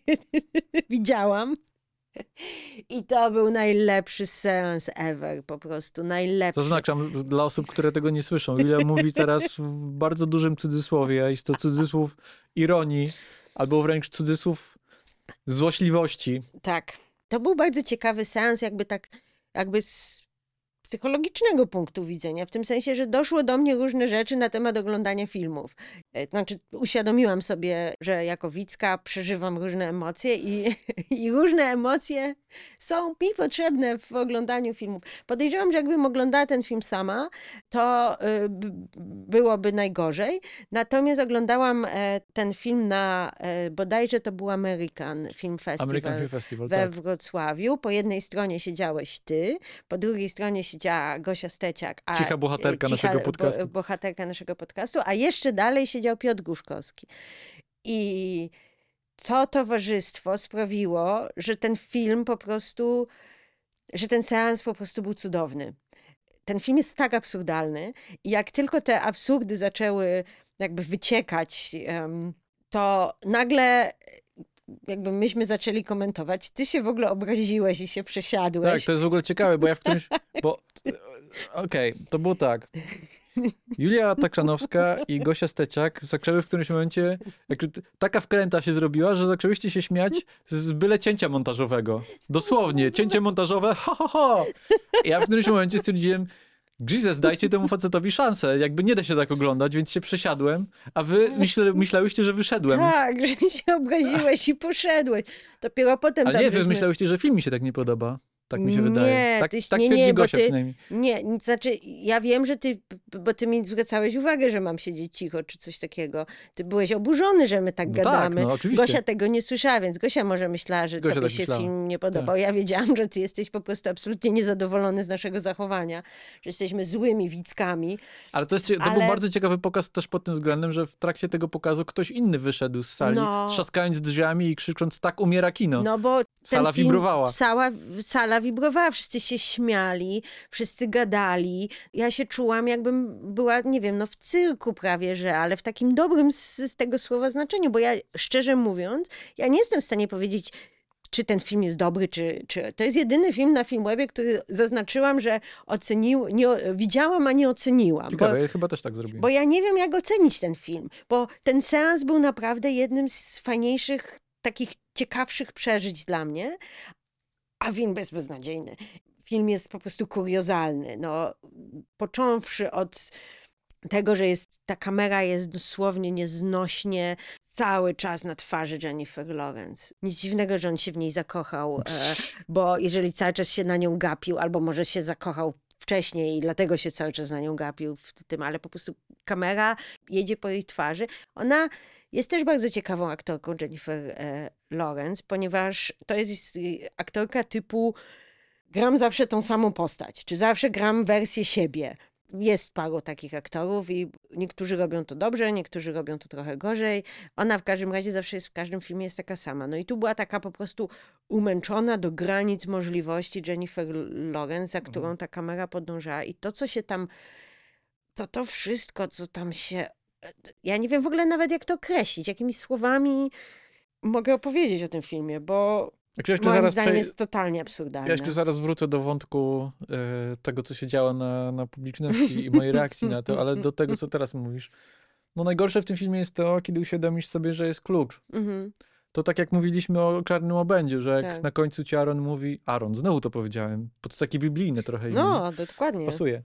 widziałam i to był najlepszy seans ever, po prostu najlepszy. Zaznaczam dla osób, które tego nie słyszą. Julia mówi teraz w bardzo dużym cudzysłowie, a jest to cudzysłów ironii, albo wręcz cudzysłów złośliwości. Tak. To był bardzo ciekawy seans, jakby tak, jakby z psychologicznego punktu widzenia, w tym sensie, że doszło do mnie różne rzeczy na temat oglądania filmów. E, Znaczy, uświadomiłam sobie, że jako widzka przeżywam różne emocje i, i różne emocje są mi potrzebne w oglądaniu filmów. Podejrzewam, że jakbym oglądała ten film sama, to b- byłoby najgorzej. Natomiast oglądałam e, ten film na, e, bodajże to był American Film Festival American Film Festival, we tak. Wrocławiu. Po jednej stronie siedziałeś ty, po drugiej stronie siedziała Gosia Steciak. A, Cicha bohaterka e, naszego podcastu. Bo, bohaterka naszego podcastu, a jeszcze dalej siedział Piotr Guszkowski. I to towarzystwo sprawiło, że ten film po prostu, że ten seans po prostu był cudowny. Ten film jest tak absurdalny i jak tylko te absurdy zaczęły jakby wyciekać, to nagle jakby myśmy zaczęli komentować, ty się w ogóle obraziłeś i się przesiadłeś. Tak, to jest w ogóle ciekawe, bo ja w którymś... Bo, okej, to było tak. Julia Takszanowska i Gosia Steciak zaczęły w którymś momencie, taka wkręta się zrobiła, że zaczęłyście się śmiać z byle cięcia montażowego. Dosłownie, cięcie montażowe, ho, ho, ho. Ja w którymś momencie stwierdziłem, Jesus, dajcie temu facetowi szansę. Jakby nie da się tak oglądać, więc się przesiadłem, a wy myśle, myślałyście, że wyszedłem. Tak, że się obraziłeś i poszedłeś. Dopiero potem Ale nie, wy myślałyście, że film mi się tak nie podoba. Tak mi się wydaje. Nie, tak tyś- tak nie, twierdzi nie, Gosia ty- przynajmniej. Nie, znaczy ja wiem, że ty, bo ty mi zwracałeś uwagę, że mam siedzieć cicho, czy coś takiego. Ty byłeś oburzony, że my tak No tak, gadamy. no oczywiście. Gosia tego nie słyszała, więc Gosia może myślała, że Gosia tobie tak się myślała. film nie podobał. Ja wiedziałam, że ty jesteś po prostu absolutnie niezadowolony z naszego zachowania, że jesteśmy złymi widzkami. Ale to, jest, to Ale- był bardzo ciekawy pokaz też pod tym względem, że w trakcie tego pokazu ktoś inny wyszedł z sali, No. trzaskając drzwiami i krzycząc tak umiera kino. No bo Sala film, wibrowała. Sala, sala wibrowała, wszyscy się śmiali, wszyscy gadali. Ja się czułam jakbym była, nie wiem, no w cyrku prawie, że, ale w takim dobrym z, z tego słowa znaczeniu, bo ja szczerze mówiąc, ja nie jestem w stanie powiedzieć, czy ten film jest dobry, czy, czy... To jest jedyny film na Filmwebie, który zaznaczyłam, że ocenił, nie, widziałam, a nie oceniłam. Bo, Ciekawe, ja chyba też tak zrobiłem. bo ja nie wiem, jak ocenić ten film, bo ten seans był naprawdę jednym z fajniejszych, takich ciekawszych przeżyć dla mnie, a film jest beznadziejny. Film jest po prostu kuriozalny. No, począwszy od tego, że jest, ta kamera jest dosłownie nieznośnie cały czas na twarzy Jennifer Lawrence. Nic dziwnego, że on się w niej zakochał, e, bo jeżeli cały czas się na nią gapił, albo może się zakochał wcześniej i dlatego się cały czas na nią gapił w tym, ale po prostu kamera jedzie po jej twarzy. Ona jest też bardzo ciekawą aktorką Jennifer e, Lawrence, ponieważ to jest e, aktorka typu gram zawsze tą samą postać, czy zawsze gram wersję siebie. Jest paru takich aktorów i niektórzy robią to dobrze, niektórzy robią to trochę gorzej. Ona w każdym razie zawsze jest w każdym filmie jest taka sama. No i tu była taka po prostu umęczona do granic możliwości Jennifer Lawrence, za którą ta kamera podążała i to, co się tam, to to wszystko, co tam się, ja nie wiem w ogóle nawet jak to określić, jakimi słowami mogę opowiedzieć o tym filmie, bo Jak jeszcze moim zaraz zdaniem przej- jest totalnie absurdalne. Ja jeszcze zaraz wrócę do wątku e, tego, co się działo na, na publiczności i mojej reakcji na to, ale do tego, co teraz mówisz. No najgorsze w tym filmie jest to, kiedy uświadomisz sobie, że jest klucz. Mhm. To tak jak mówiliśmy o Czarnym Obędziu, że jak Tak. na końcu ci Aaron mówi, Aaron, znowu to powiedziałem, bo to takie biblijne trochę imię. No, dokładnie. Pasuje.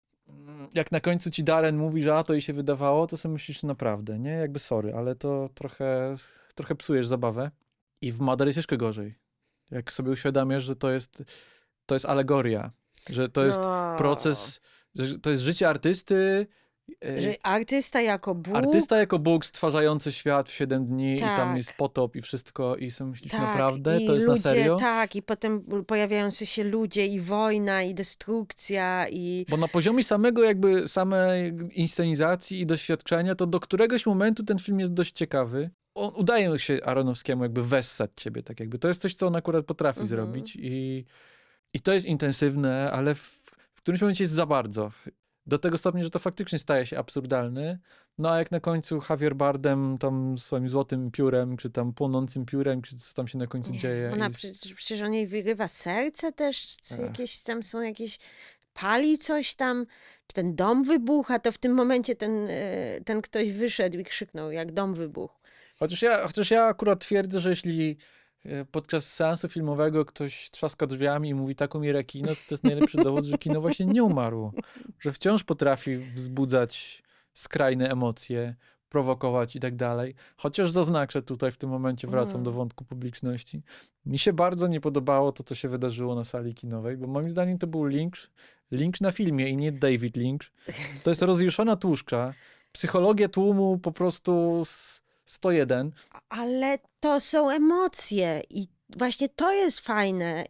Jak na końcu ci Darren mówi, że a to jej się wydawało, to sobie myślisz naprawdę, nie? Jakby sorry, ale to trochę, trochę psujesz zabawę. I w Mother jest jeszcze gorzej. Jak sobie uświadamiasz, że to jest, to jest alegoria, że to jest No. proces, to jest życie artysty, Że artysta jako Bóg. artysta jako Bóg stwarzający świat w 7 dni i tam Tak. jest potop i wszystko i sobie myślisz tak, naprawdę, to jest ludzie, na serio? Tak, i potem pojawiający się ludzie, i wojna, i destrukcja, i. Bo na poziomie samego jakby samej inscenizacji i doświadczenia, to do któregoś momentu ten film jest dość ciekawy. On, udaje się Aronowskiemu jakby wessać ciebie, tak jakby. To jest coś, co on akurat potrafi Mhm. zrobić i, i to jest intensywne, ale w, w którymś momencie jest za bardzo. Do tego stopnia, że to faktycznie staje się absurdalny. No a jak na końcu Javier Bardem tam swoim złotym piórem, czy tam płonącym piórem, czy co tam się na końcu dzieje. Ona i- przecież, przecież on jej wyrywa serce też, jakieś tam są jakieś. Pali coś tam, czy ten dom wybucha, to w tym momencie ten, e, ten ktoś wyszedł i krzyknął, jak dom wybuchł. Chociaż ja, chociaż ja akurat twierdzę, że jeśli podczas seansu filmowego ktoś trzaska drzwiami i mówi tak umiera kino, to to jest najlepszy dowód, że kino właśnie nie umarło. Że wciąż potrafi wzbudzać skrajne emocje, prowokować i tak dalej. Chociaż zaznaczę tutaj w tym momencie, wracam Mm. do wątku publiczności. Mi się bardzo nie podobało to, co się wydarzyło na sali kinowej, bo moim zdaniem to był Lynch, Lynch na filmie i nie David Lynch. To jest rozjuszona tłuszcza, psychologia tłumu po prostu s- 101. Ale to są emocje i właśnie to jest fajne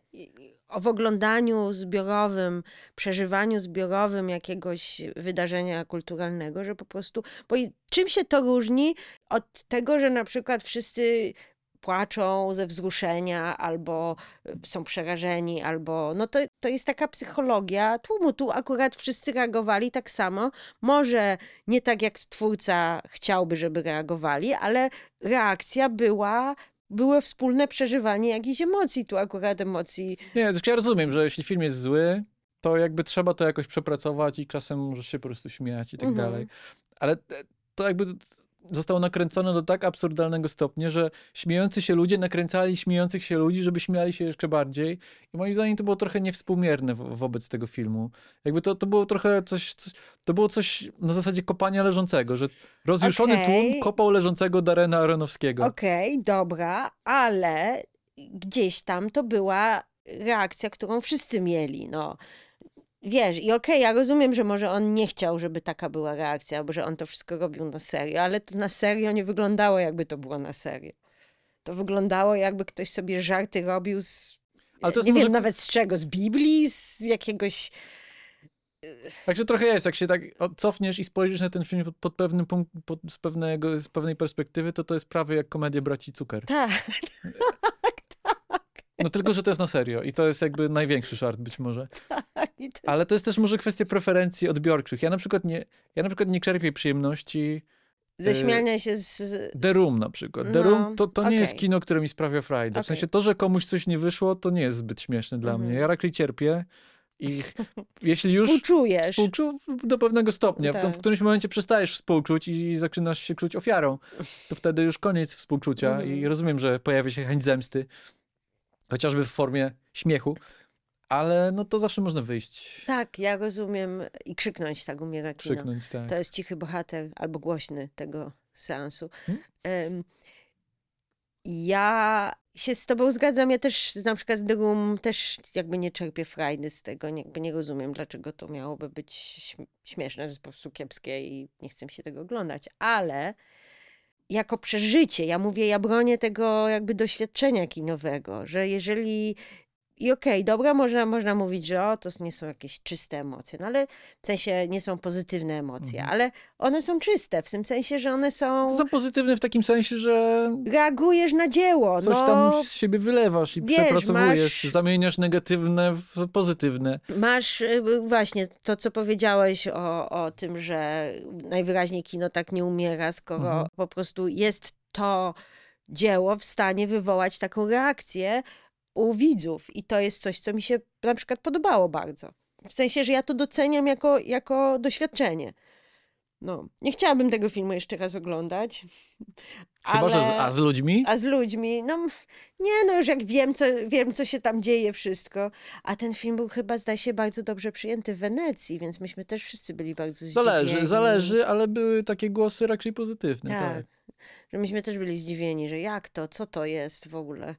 w oglądaniu zbiorowym, przeżywaniu zbiorowym jakiegoś wydarzenia kulturalnego, że po prostu, bo czym się to różni od tego, że na przykład wszyscy płaczą ze wzruszenia, albo są przerażeni, albo no to, to jest taka psychologia tłumu. Tu akurat wszyscy reagowali tak samo. Może nie tak jak twórca chciałby, żeby reagowali, ale reakcja była, było wspólne przeżywanie jakichś emocji. Tu akurat emocji. Nie, znaczy ja rozumiem, że jeśli film jest zły, to jakby trzeba to jakoś przepracować i czasem możesz się po prostu śmiać i tak Mhm. dalej. Ale to jakby zostało nakręcone do tak absurdalnego stopnia, że śmiejący się ludzie nakręcali śmiejących się ludzi, żeby śmiali się jeszcze bardziej. I moim zdaniem to było trochę niewspółmierne wo wobec tego filmu. Jakby to, to było trochę coś, coś, to było coś na zasadzie kopania leżącego, że rozjuszony Okej. tłum kopał leżącego Darena Aronowskiego. Okej, dobra, ale gdzieś tam to była reakcja, którą wszyscy mieli, no. Wiesz, i okej, ja rozumiem, że może on nie chciał, żeby taka była reakcja, albo że on to wszystko robił na serio, ale to na serio nie wyglądało, jakby to było na serio. To wyglądało, jakby ktoś sobie żarty robił z. Ale to nie może wiem nawet z czego, z Biblii, z jakiegoś. Także trochę jest, jak się tak cofniesz i spojrzysz na ten film pod, pod pewnym punkt, pod, z, pewnego, z pewnej perspektywy, to to jest prawie jak komedia braci Cuker. Tak, No tylko, że to jest na serio i to jest jakby największy żart być może. tak. I to... Ale to jest też może kwestia preferencji odbiorczych. Ja na przykład nie, ja na przykład nie czerpię przyjemności Ze y, śmiania się z. The Room na przykład. The No, Room to, to nie jest kino, które mi sprawia frajdę. W sensie to, że komuś coś nie wyszło, to nie jest zbyt śmieszne dla Mhm. mnie. Ja raczej cierpię i jeśli już Współczujesz. współczu do pewnego stopnia. W, tym, w Tak. którymś momencie przestajesz współczuć i zaczynasz się czuć ofiarą. To wtedy już koniec współczucia i Mhm. rozumiem, że pojawia się chęć zemsty, chociażby w formie śmiechu, ale no to zawsze można wyjść, Tak, ja rozumiem i krzyknąć tak umiera kino. krzyknąć, tak. To jest cichy bohater albo głośny tego seansu. Hmm? Ja się z tobą zgadzam. Ja też na przykład z The Room też jakby nie czerpię frajdy z tego. Nie, jakby nie rozumiem, dlaczego to miałoby być śm- śmieszne. To jest po prostu kiepskie i nie chcę mi się tego oglądać. Ale jako przeżycie, ja mówię, ja bronię tego jakby doświadczenia kinowego, że jeżeli i okej, dobra, można, można mówić, że o, to nie są jakieś czyste emocje, no ale w sensie nie są pozytywne emocje, Mhm. ale one są czyste, w tym sensie, że one są... Są pozytywne w takim sensie, że Reagujesz na dzieło, coś no, tam z siebie wylewasz i wiesz, przepracowujesz, masz- zamieniasz negatywne w pozytywne. masz y, właśnie to, co powiedziałeś o, o tym, że najwyraźniej kino tak nie umiera, skoro Mhm. po prostu jest to dzieło w stanie wywołać taką reakcję u widzów i to jest coś, co mi się na przykład podobało bardzo. W sensie, że ja to doceniam jako, jako doświadczenie. No, nie chciałabym tego filmu jeszcze raz oglądać. Chyba, że z, ale- a z ludźmi? A z ludźmi, no nie, no już jak wiem co, wiem, co się tam dzieje, wszystko. A ten film był chyba, zdaje się, bardzo dobrze przyjęty w Wenecji, więc myśmy też wszyscy byli bardzo zdziwieni. Zależy, zależy, ale były takie głosy raczej pozytywne. Tak. Tak. Że myśmy też byli zdziwieni, że jak to, co to jest w ogóle.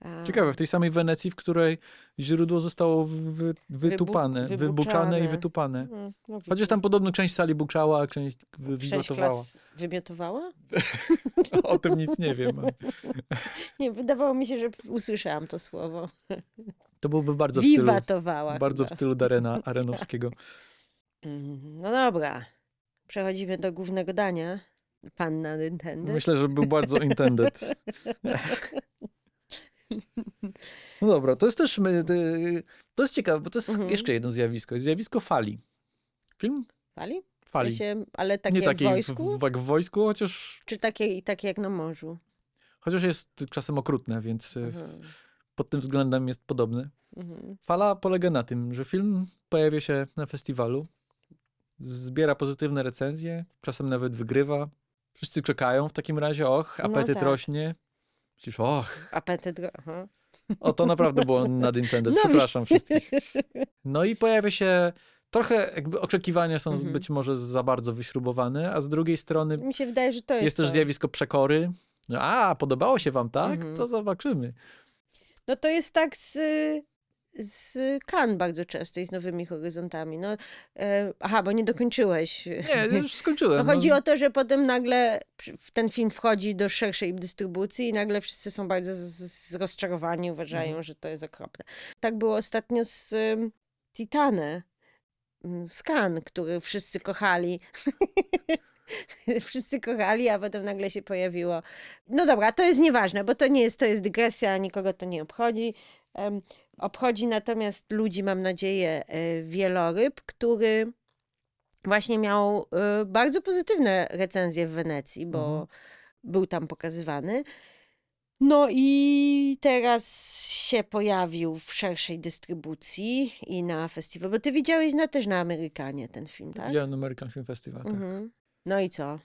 A, Ciekawe, w tej samej Wenecji, w której źródło zostało wy, wytupane, wybuczane. wybuczane i wytupane. Mm, no Chociaż widzę. tam podobno część sali buczała, a część wy- Sześć wywrotowała. klas wymiotowała? O tym nic nie wiem. Nie, wydawało mi się, że usłyszałam to słowo. To byłby bardzo w stylu, Wiwatowała. bardzo w chyba. stylu Darena Arenowskiego. Mhm. No dobra. Przechodzimy do głównego dania. Panna Nintendo. Myślę, że był bardzo intended. No dobra, to jest też, my- ty- to jest ciekawe, bo to jest Mhm. jeszcze jedno zjawisko. Zjawisko fali. Film? Fali? W Fali. sensie, ale takie Nie jak w wojsku? w, jak w wojsku, chociaż, Czy takie, takie jak na morzu? chociaż jest czasem okrutne, więc y, Mhm. pod tym względem jest podobny. Mhm. Fala polega na tym, że film pojawia się na festiwalu, zbiera pozytywne recenzje, czasem nawet wygrywa. Wszyscy czekają w takim razie, och, No apetyt tak. rośnie. Myślisz, och, Apetyt. ro- Aha. o to naprawdę było nad intended, No przepraszam wszystkich. No i pojawia się, trochę jakby oczekiwania są Mhm. być może za bardzo wyśrubowane, a z drugiej strony Mi się wydaje, że to jest. jest też to. zjawisko przekory. No, a, podobało się wam, tak? Mhm. To zobaczymy. No to jest tak z, z Cannes bardzo często i z Nowymi Horyzontami. No, e, aha, bo nie dokończyłeś. Nie, już skończyłem. No chodzi no. o to, że potem nagle w ten film wchodzi do szerszej dystrybucji i nagle wszyscy są bardzo rozczarowani, uważają, Mhm. że to jest okropne. Tak było ostatnio z ym, Titane, Cannes, który wszyscy kochali. wszyscy kochali, a potem nagle się pojawiło. No dobra, to jest nieważne, bo to nie jest, to jest dygresja, nikogo to nie obchodzi. Em, obchodzi natomiast ludzi, mam nadzieję, e, wieloryb, który właśnie miał e, bardzo pozytywne recenzje w Wenecji, bo Mhm. był tam pokazywany. No i teraz się pojawił w szerszej dystrybucji i na festiwalu, bo ty widziałeś na, też na Amerykanie ten film, tak? Widziałem American Film Festival. Tak. Mhm. No i co?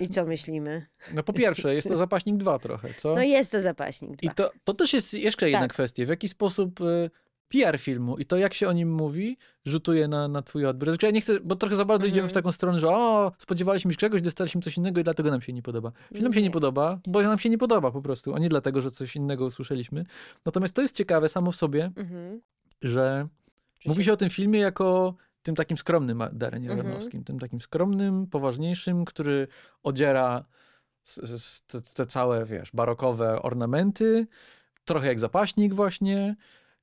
I co myślimy? No po pierwsze, jest to zapaśnik 2 trochę, co? No jest to zapaśnik 2. I to, to też jest jeszcze jedna Tak. kwestia. W jaki sposób y, PR filmu i to, jak się o nim mówi, rzutuje na, na twój odbiór. Znaczy, ja nie chcę, bo trochę za bardzo idziemy w Mhm. taką stronę, że o, spodziewaliśmy się czegoś, dostaliśmy coś innego i dlatego nam się nie podoba. Film nam się nie Nie. podoba, bo nam się nie podoba po prostu, a nie dlatego, że coś innego usłyszeliśmy. Natomiast to jest ciekawe samo w sobie, Mhm. że Czy mówi się o tym filmie jako tym takim skromnym Darenie Mhm. Aronofskim, tym takim skromnym, poważniejszym, który odziera te, te całe, wiesz, barokowe ornamenty, trochę jak zapaśnik właśnie.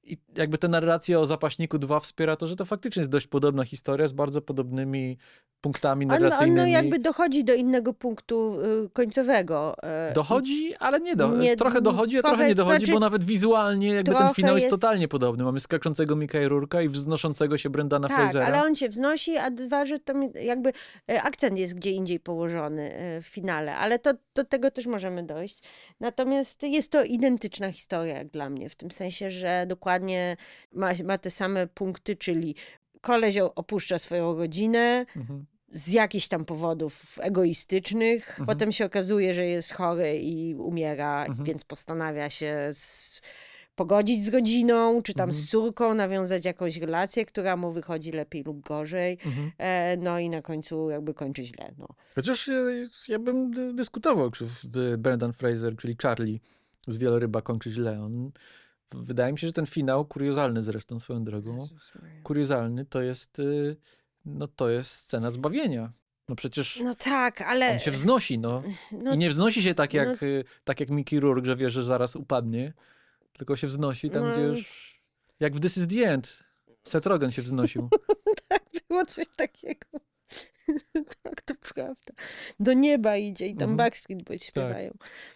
I jakby te narracje o zapaśniku 2 wspiera to, że to faktycznie jest dość podobna historia z bardzo podobnymi punktami narracyjnymi. no jakby dochodzi do innego punktu y, końcowego. e, Dochodzi, ale nie do. Nie- trochę dochodzi, a trochę, trochę- nie dochodzi, znaczy, bo nawet wizualnie jakby ten finał jest, jest- totalnie podobny. Mamy skaczącego Mikaela Rurka i wznoszącego się Brendana Tak, Frasera. ale on się wznosi, a dwa, że tam jakby e, akcent jest gdzie indziej położony w finale, ale to, do tego też możemy dojść. Natomiast jest to identyczna historia jak dla mnie, w tym sensie, że dokładnie ma, ma te same punkty, czyli koleś opuszcza swoją rodzinę, Mhm. z jakichś tam powodów egoistycznych. Mhm. Potem się okazuje, że jest chory i umiera, Mhm. więc postanawia się z, pogodzić z rodziną, czy tam Mhm. z córką, nawiązać jakąś relację, która mu wychodzi lepiej lub gorzej. Mhm. E, no i na końcu jakby kończy źle. No. Chociaż ja, ja bym dy- dyskutował, czy Brendan Fraser, czyli Charlie z Wieloryba kończy źle. On, wydaje mi się, że ten finał, kuriozalny zresztą swoją drogą, kuriozalny to jest, y, no to jest scena zbawienia. No przecież No tak, ale... on się wznosi, no. no, I nie wznosi się tak jak, no- tak jak Mickey Rourke, że wie, że zaraz upadnie, tylko się wznosi tam, gdzie No. już... Jak w This is the End. Seth Rogen się wznosił. było coś takiego. tak, to prawda. Do nieba idzie i tam Mhm. Backstreet Boys śpiewają. W-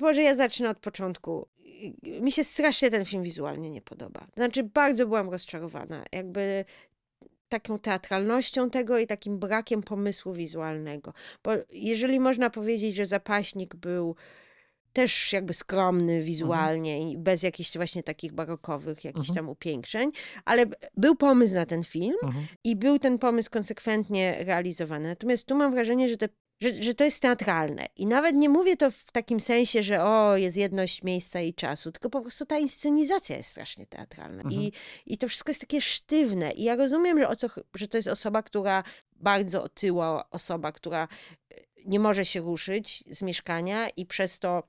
Może ja zacznę od początku. Mi się strasznie ten film wizualnie nie podoba. Znaczy, bardzo byłam rozczarowana. Jakby taką teatralnością tego i takim brakiem pomysłu wizualnego. Bo jeżeli można powiedzieć, że zapaśnik był też jakby skromny wizualnie i bez jakichś właśnie takich barokowych jakichś Mhm. tam upiększeń, ale był pomysł na ten film Mhm. i był ten pomysł konsekwentnie realizowany. Natomiast tu mam wrażenie, że, te, że, że to jest teatralne. I nawet nie mówię to w takim sensie, że o, jest jedność miejsca i czasu, tylko po prostu ta inscenizacja jest strasznie teatralna. Mhm. I, I to wszystko jest takie sztywne. I ja rozumiem, że, o co, że to jest osoba, która bardzo otyła, osoba, która e, nie może się ruszyć z mieszkania i przez to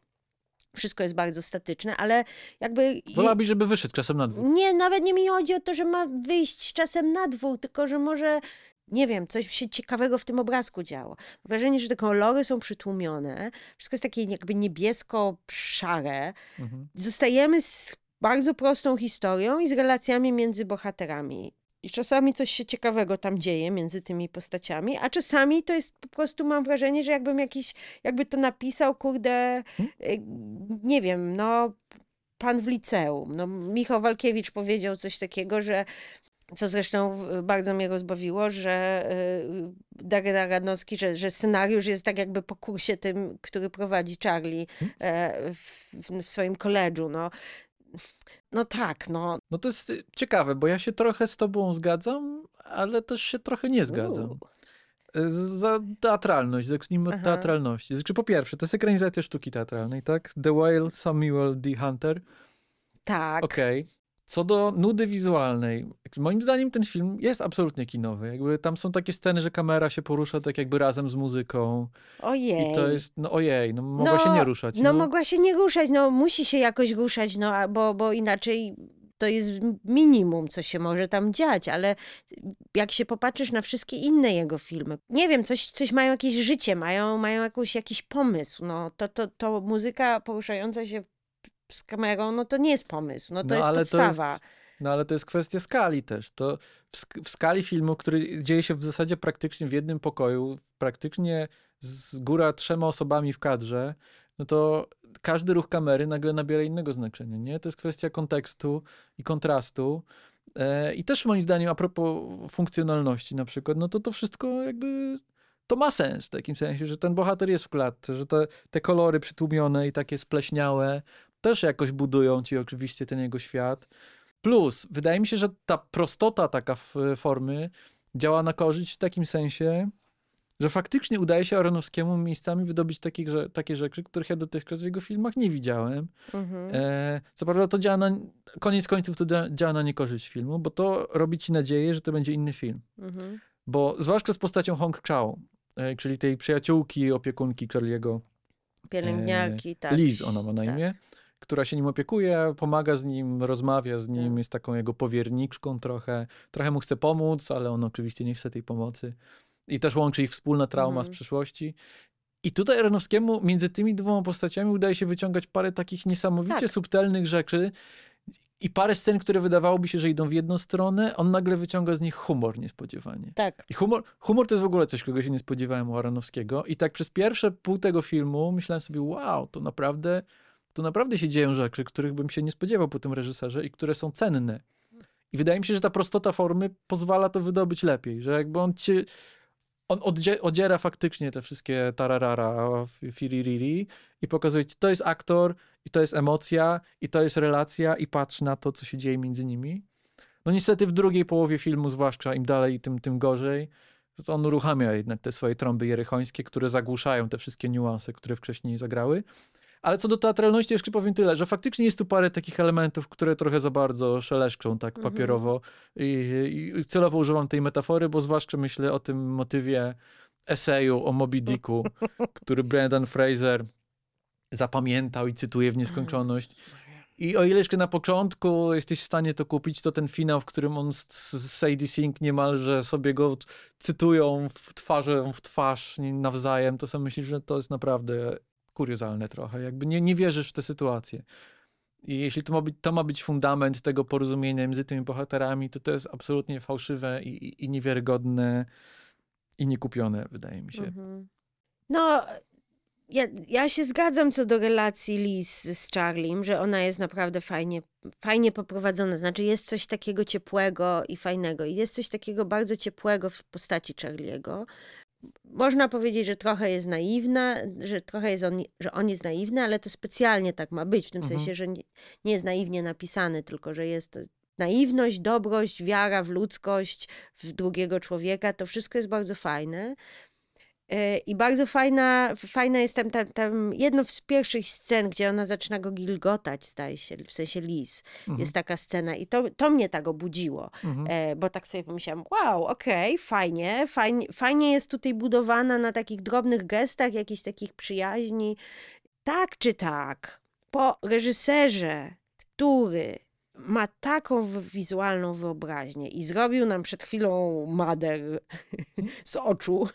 wszystko jest bardzo statyczne, ale jakby... Wolałabyś, żeby wyszedł czasem na dwór. Nie, nawet nie mi chodzi o to, że ma wyjść czasem na dwór, tylko że może, nie wiem, coś się ciekawego w tym obrazku działo. Wrażenie, że te kolory są przytłumione, wszystko jest takie jakby niebiesko-szare. Mhm. Zostajemy z bardzo prostą historią i z relacjami między bohaterami. I czasami coś się ciekawego tam dzieje między tymi postaciami, a czasami to jest po prostu, mam wrażenie, że jakbym jakiś, jakby to napisał, kurde, y, nie wiem, no, pan w liceum. No, Michał Walkiewicz powiedział coś takiego, że co zresztą bardzo mnie rozbawiło, że y, Darek Aronofsky, że, że scenariusz jest tak jakby po kursie tym, który prowadzi Charlie e, w, w swoim koledżu. No. no tak, no. No to jest y, ciekawe, bo ja się trochę z tobą zgadzam, ale też się trochę nie zgadzam. Uuu. Y, Za teatralność, zacznijmy od Aha. teatralności. Znaczy po pierwsze, to jest ekranizacja sztuki teatralnej, tak? The Whale, Samuel D. Hunter. Tak. Okej. Co do nudy wizualnej, moim zdaniem ten film jest absolutnie kinowy. Jakby tam są takie sceny, że kamera się porusza tak jakby razem z muzyką. Ojej. I to jest, no ojej, no mogła się nie ruszać. No, mogła się nie ruszać, no musi się jakoś ruszać, no bo, bo inaczej to jest minimum, co się może tam dziać, ale jak się popatrzysz na wszystkie inne jego filmy, nie wiem, coś, coś mają jakieś życie, mają, mają jakąś, jakiś pomysł, no to, to, to muzyka poruszająca się z kamerą, no to nie jest pomysł, no to No, jest ale to podstawa. jest- No ale to jest kwestia skali też. To w, w skali filmu, który dzieje się w zasadzie praktycznie w jednym pokoju, praktycznie z góra trzema osobami w kadrze, no to każdy ruch kamery nagle nabiera innego znaczenia, nie? To jest kwestia kontekstu i kontrastu. E, I też moim zdaniem, a propos funkcjonalności na przykład, no to to wszystko jakby to ma sens w takim sensie, że ten bohater jest w klatce, że te, te kolory przytłumione i takie spleśniałe też jakoś budują ci oczywiście ten jego świat. Plus, wydaje mi się, że ta prostota taka formy działa na korzyść w takim sensie, że faktycznie udaje się Aronowskiemu miejscami wydobyć takie, że, takie rzeczy, których ja dotychczas w jego filmach nie widziałem. Mhm. E, co prawda to działa na, koniec końców to działa na niekorzyść filmu, bo to robi ci nadzieję, że to będzie inny film. Mhm. Bo zwłaszcza z postacią Hong Chao, e, czyli tej przyjaciółki, opiekunki Charlie'ego. Pielęgniarki, e, tak. Liz ona ma na tak. imię która się nim opiekuje, pomaga z nim, rozmawia z nim, tak. jest taką jego powierniczką trochę. Trochę mu chce pomóc, ale on oczywiście nie chce tej pomocy. I też łączy ich wspólna trauma mhm. z przeszłości. I tutaj Aronowskiemu między tymi dwoma postaciami udaje się wyciągać parę takich niesamowicie tak. subtelnych rzeczy i parę scen, które wydawałoby się, że idą w jedną stronę, on nagle wyciąga z nich humor niespodziewanie. Tak. I humor, humor to jest w ogóle coś, czego się nie spodziewałem u Aronowskiego. I tak przez pierwsze pół tego filmu myślałem sobie, wow, to naprawdę to naprawdę się dzieją rzeczy, których bym się nie spodziewał po tym reżyserze i które są cenne. I wydaje mi się, że ta prostota formy pozwala to wydobyć lepiej, że jakby on cię, on odziera faktycznie te wszystkie tararara, fiririri i pokazuje ci, to jest aktor i to jest emocja i to jest relacja i patrz na to, co się dzieje między nimi. No niestety w drugiej połowie filmu, zwłaszcza im dalej, tym, tym gorzej, to on uruchamia jednak te swoje trąby jerychońskie, które zagłuszają te wszystkie niuanse, które wcześniej zagrały. Ale co do teatralności jeszcze powiem tyle, że faktycznie jest tu parę takich elementów, które trochę za bardzo szeleszczą tak mhm. papierowo I, i celowo używam tej metafory, bo zwłaszcza myślę o tym motywie eseju o Moby Dicku, który Brendan Fraser zapamiętał i cytuje w nieskończoność. I o ile jeszcze na początku jesteś w stanie to kupić, to ten finał, w którym on z, Sadie Sink niemalże sobie go cytują w twarzę w twarz nawzajem, to sobie myślisz, że to jest naprawdę kuriozalne trochę. Jakby nie, nie wierzysz w tę sytuację. I jeśli to ma, być, to ma być fundament tego porozumienia między tymi bohaterami, to to jest absolutnie fałszywe i, i, i niewiarygodne i niekupione, wydaje mi się. Mhm. No, ja, ja się zgadzam co do relacji Liz z Charliem, że ona jest naprawdę fajnie, fajnie poprowadzona. Znaczy, jest coś takiego ciepłego i fajnego. I jest coś takiego bardzo ciepłego w postaci Charliego, można powiedzieć, że trochę jest naiwna, że trochę jest on, że on jest naiwny, ale to specjalnie tak ma być, w tym mhm. sensie, że nie, nie jest naiwnie napisany, tylko że jest naiwność, dobrość, wiara w ludzkość, w drugiego człowieka, to wszystko jest bardzo fajne. E, I bardzo fajna, fajna jest tam, tam, tam jedno z pierwszych scen, gdzie ona zaczyna go gilgotać, zdaje się, w sensie Liz. Mhm. Jest taka scena i to, to mnie tak obudziło, mhm. e, bo tak sobie pomyślałam, wow, okej, okay, fajnie, fajnie, fajnie jest tutaj budowana na takich drobnych gestach, jakichś takich przyjaźni. Tak czy tak, po reżyserze, który ma taką wizualną wyobraźnię i zrobił nam przed chwilą Mader z oczu,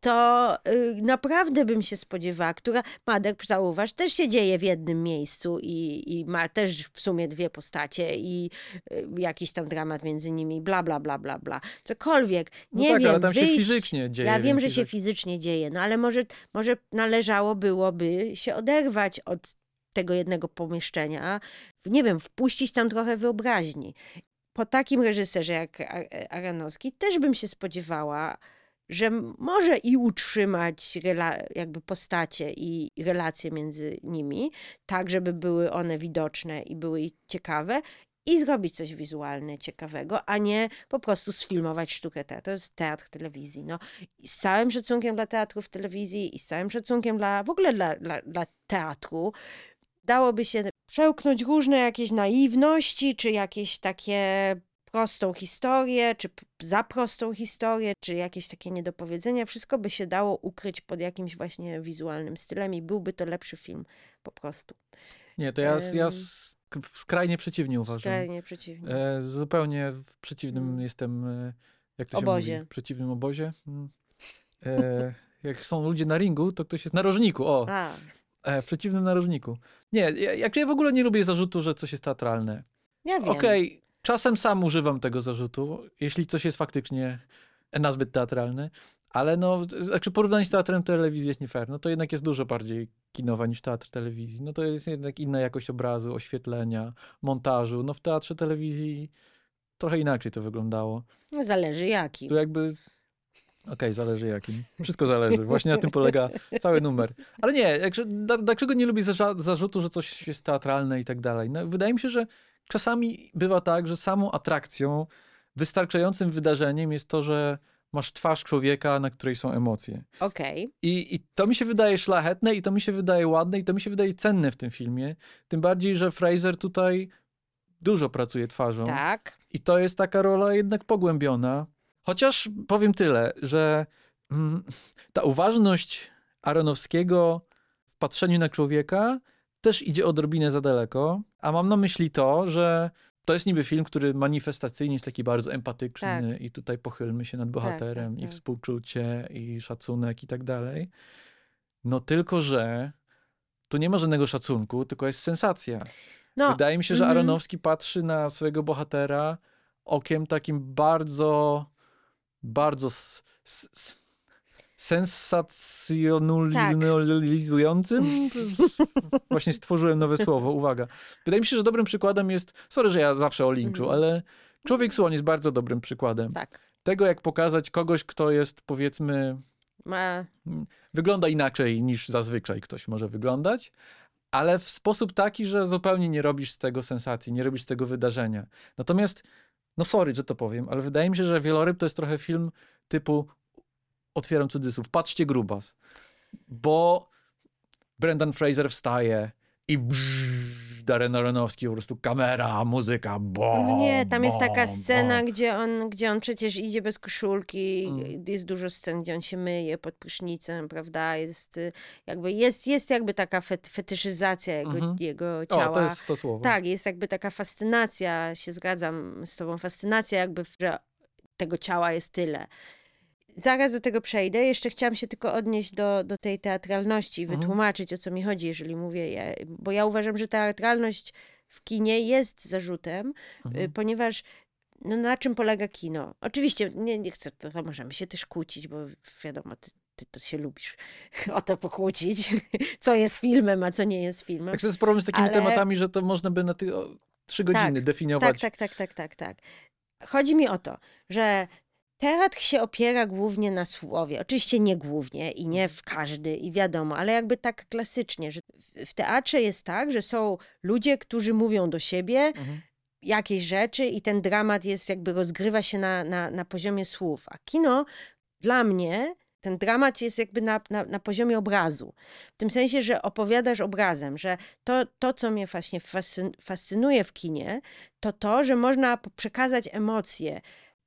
to y, naprawdę bym się spodziewała, która, Madek, zauważ, też się dzieje w jednym miejscu i, i ma też w sumie dwie postacie i y, jakiś tam dramat między nimi, bla, bla, bla, bla, bla. Cokolwiek. No nie no tak, wiem, ale tam wyjść, się fizycznie dzieje. Ja wiem, że się fizycznie dzieje, no ale może, może należało byłoby się oderwać od tego jednego pomieszczenia, nie wiem, wpuścić tam trochę wyobraźni. Po takim reżyserze jak Aranowski też bym się spodziewała, że może i utrzymać jakby postacie i relacje między nimi, tak żeby były one widoczne i były ciekawe, i zrobić coś wizualnie ciekawego, a nie po prostu sfilmować sztukę teatru. To jest teatr telewizji. No. I z całym szacunkiem dla teatru w telewizji i z całym szacunkiem dla w ogóle dla, dla, dla teatru, dałoby się przełknąć różne jakieś naiwności, czy jakieś takie prostą historię, czy za prostą historię, czy jakieś takie niedopowiedzenia, wszystko by się dało ukryć pod jakimś właśnie wizualnym stylem i byłby to lepszy film po prostu. Nie, to ja, um, ja skrajnie przeciwnie uważam. Skrajnie przeciwnie. E, zupełnie w przeciwnym hmm. jestem, e, jak to obozie. się mówi? W przeciwnym obozie. Hmm. E, jak są ludzie na ringu, to ktoś jest na rożniku, o. A. E, w przeciwnym narożniku. Nie, ja, ja w ogóle nie lubię zarzutu, że coś jest teatralne. Ja wiem. Okej, okay, Czasem sam używam tego zarzutu, jeśli coś jest faktycznie nazbyt teatralne, ale no, znaczy porównanie z teatrem telewizji jest nie fair. No to jednak jest dużo bardziej kinowa niż teatr telewizji. No to jest jednak inna jakość obrazu, oświetlenia, montażu. No w teatrze telewizji trochę inaczej to wyglądało. No zależy jaki. Tu jakby Okej, okay, zależy jakim. Wszystko zależy. Właśnie na tym polega cały numer. Ale nie, jakże, dlaczego nie lubię zarzutu, że coś jest teatralne i tak dalej? No, wydaje mi się, że czasami bywa tak, że samą atrakcją, wystarczającym wydarzeniem jest to, że masz twarz człowieka, na której są emocje. Okej. I, I to mi się wydaje szlachetne, i to mi się wydaje ładne, i to mi się wydaje cenne w tym filmie. Tym bardziej, że Fraser tutaj dużo pracuje twarzą. Tak. I to jest taka rola jednak pogłębiona. Chociaż powiem tyle, że mm, ta uważność Aronowskiego w patrzeniu na człowieka też idzie odrobinę za daleko. A mam na myśli to, że to jest niby film, który manifestacyjnie jest taki bardzo empatyczny Tak. i tutaj pochylmy się nad bohaterem tak, i tak. współczucie i szacunek i tak dalej. No tylko, że tu nie ma żadnego szacunku, tylko jest sensacja. No, Wydaje mi się, że mhm. Aronowski patrzy na swojego bohatera okiem takim bardzo, bardzo s- s- sensacjonalizującym. Właśnie stworzyłem nowe słowo, uwaga. Wydaje mi się, że dobrym przykładem jest, sorry, że ja zawsze o linczu, Mhm. ale Człowiek Słoń jest bardzo dobrym przykładem. tak. Tego, jak pokazać kogoś, kto jest powiedzmy Ma, wygląda inaczej niż zazwyczaj ktoś może wyglądać, ale w sposób taki, że zupełnie nie robisz z tego sensacji, nie robisz z tego wydarzenia. Natomiast, no sorry, że to powiem, ale wydaje mi się, że Wieloryb to jest trochę film typu, otwieram cudzysłów, patrzcie grubas, bo Brendan Fraser wstaje i brrr, Darren Aronofsky, po prostu kamera, muzyka, bom, no nie, tam jest taka scena, bom. gdzie on, gdzie on przecież idzie bez koszulki, Mm. jest dużo scen, gdzie on się myje pod prysznicem, prawda, jest y, jakby, jest, jest jakby taka fet, fetyszyzacja jego, Mhm. jego ciała. O, to jest to słowo. Tak, jest jakby taka fascynacja, się zgadzam z tobą, fascynacja jakby, że tego ciała jest tyle. Zaraz do tego przejdę. Jeszcze chciałam się tylko odnieść do, do tej teatralności i Mhm. wytłumaczyć, o co mi chodzi, jeżeli mówię, ja, bo ja uważam, że teatralność w kinie jest zarzutem, Mhm. y, ponieważ no, na czym polega kino? Oczywiście nie, nie chcę, to możemy się też kłócić, bo wiadomo, ty, ty to się lubisz o to pokłócić, co jest filmem, a co nie jest filmem. Tak, to jest problem z takimi Ale- tematami, że to można by na ty, trzy godziny Tak, definiować. Tak, tak, tak, tak, tak, tak. Chodzi mi o to, że teatr się opiera głównie na słowie. Oczywiście nie głównie i nie w każdy, i wiadomo, ale jakby tak klasycznie, że w- teatrze jest tak, że są ludzie, którzy mówią do siebie Mhm. jakieś rzeczy i ten dramat jest jakby rozgrywa się na, na, na poziomie słów. A kino dla mnie ten dramat jest jakby na, na, na poziomie obrazu. W tym sensie, że opowiadasz obrazem, że to, to co mnie właśnie fascyn- fascynuje w kinie, to to, że można przekazać emocje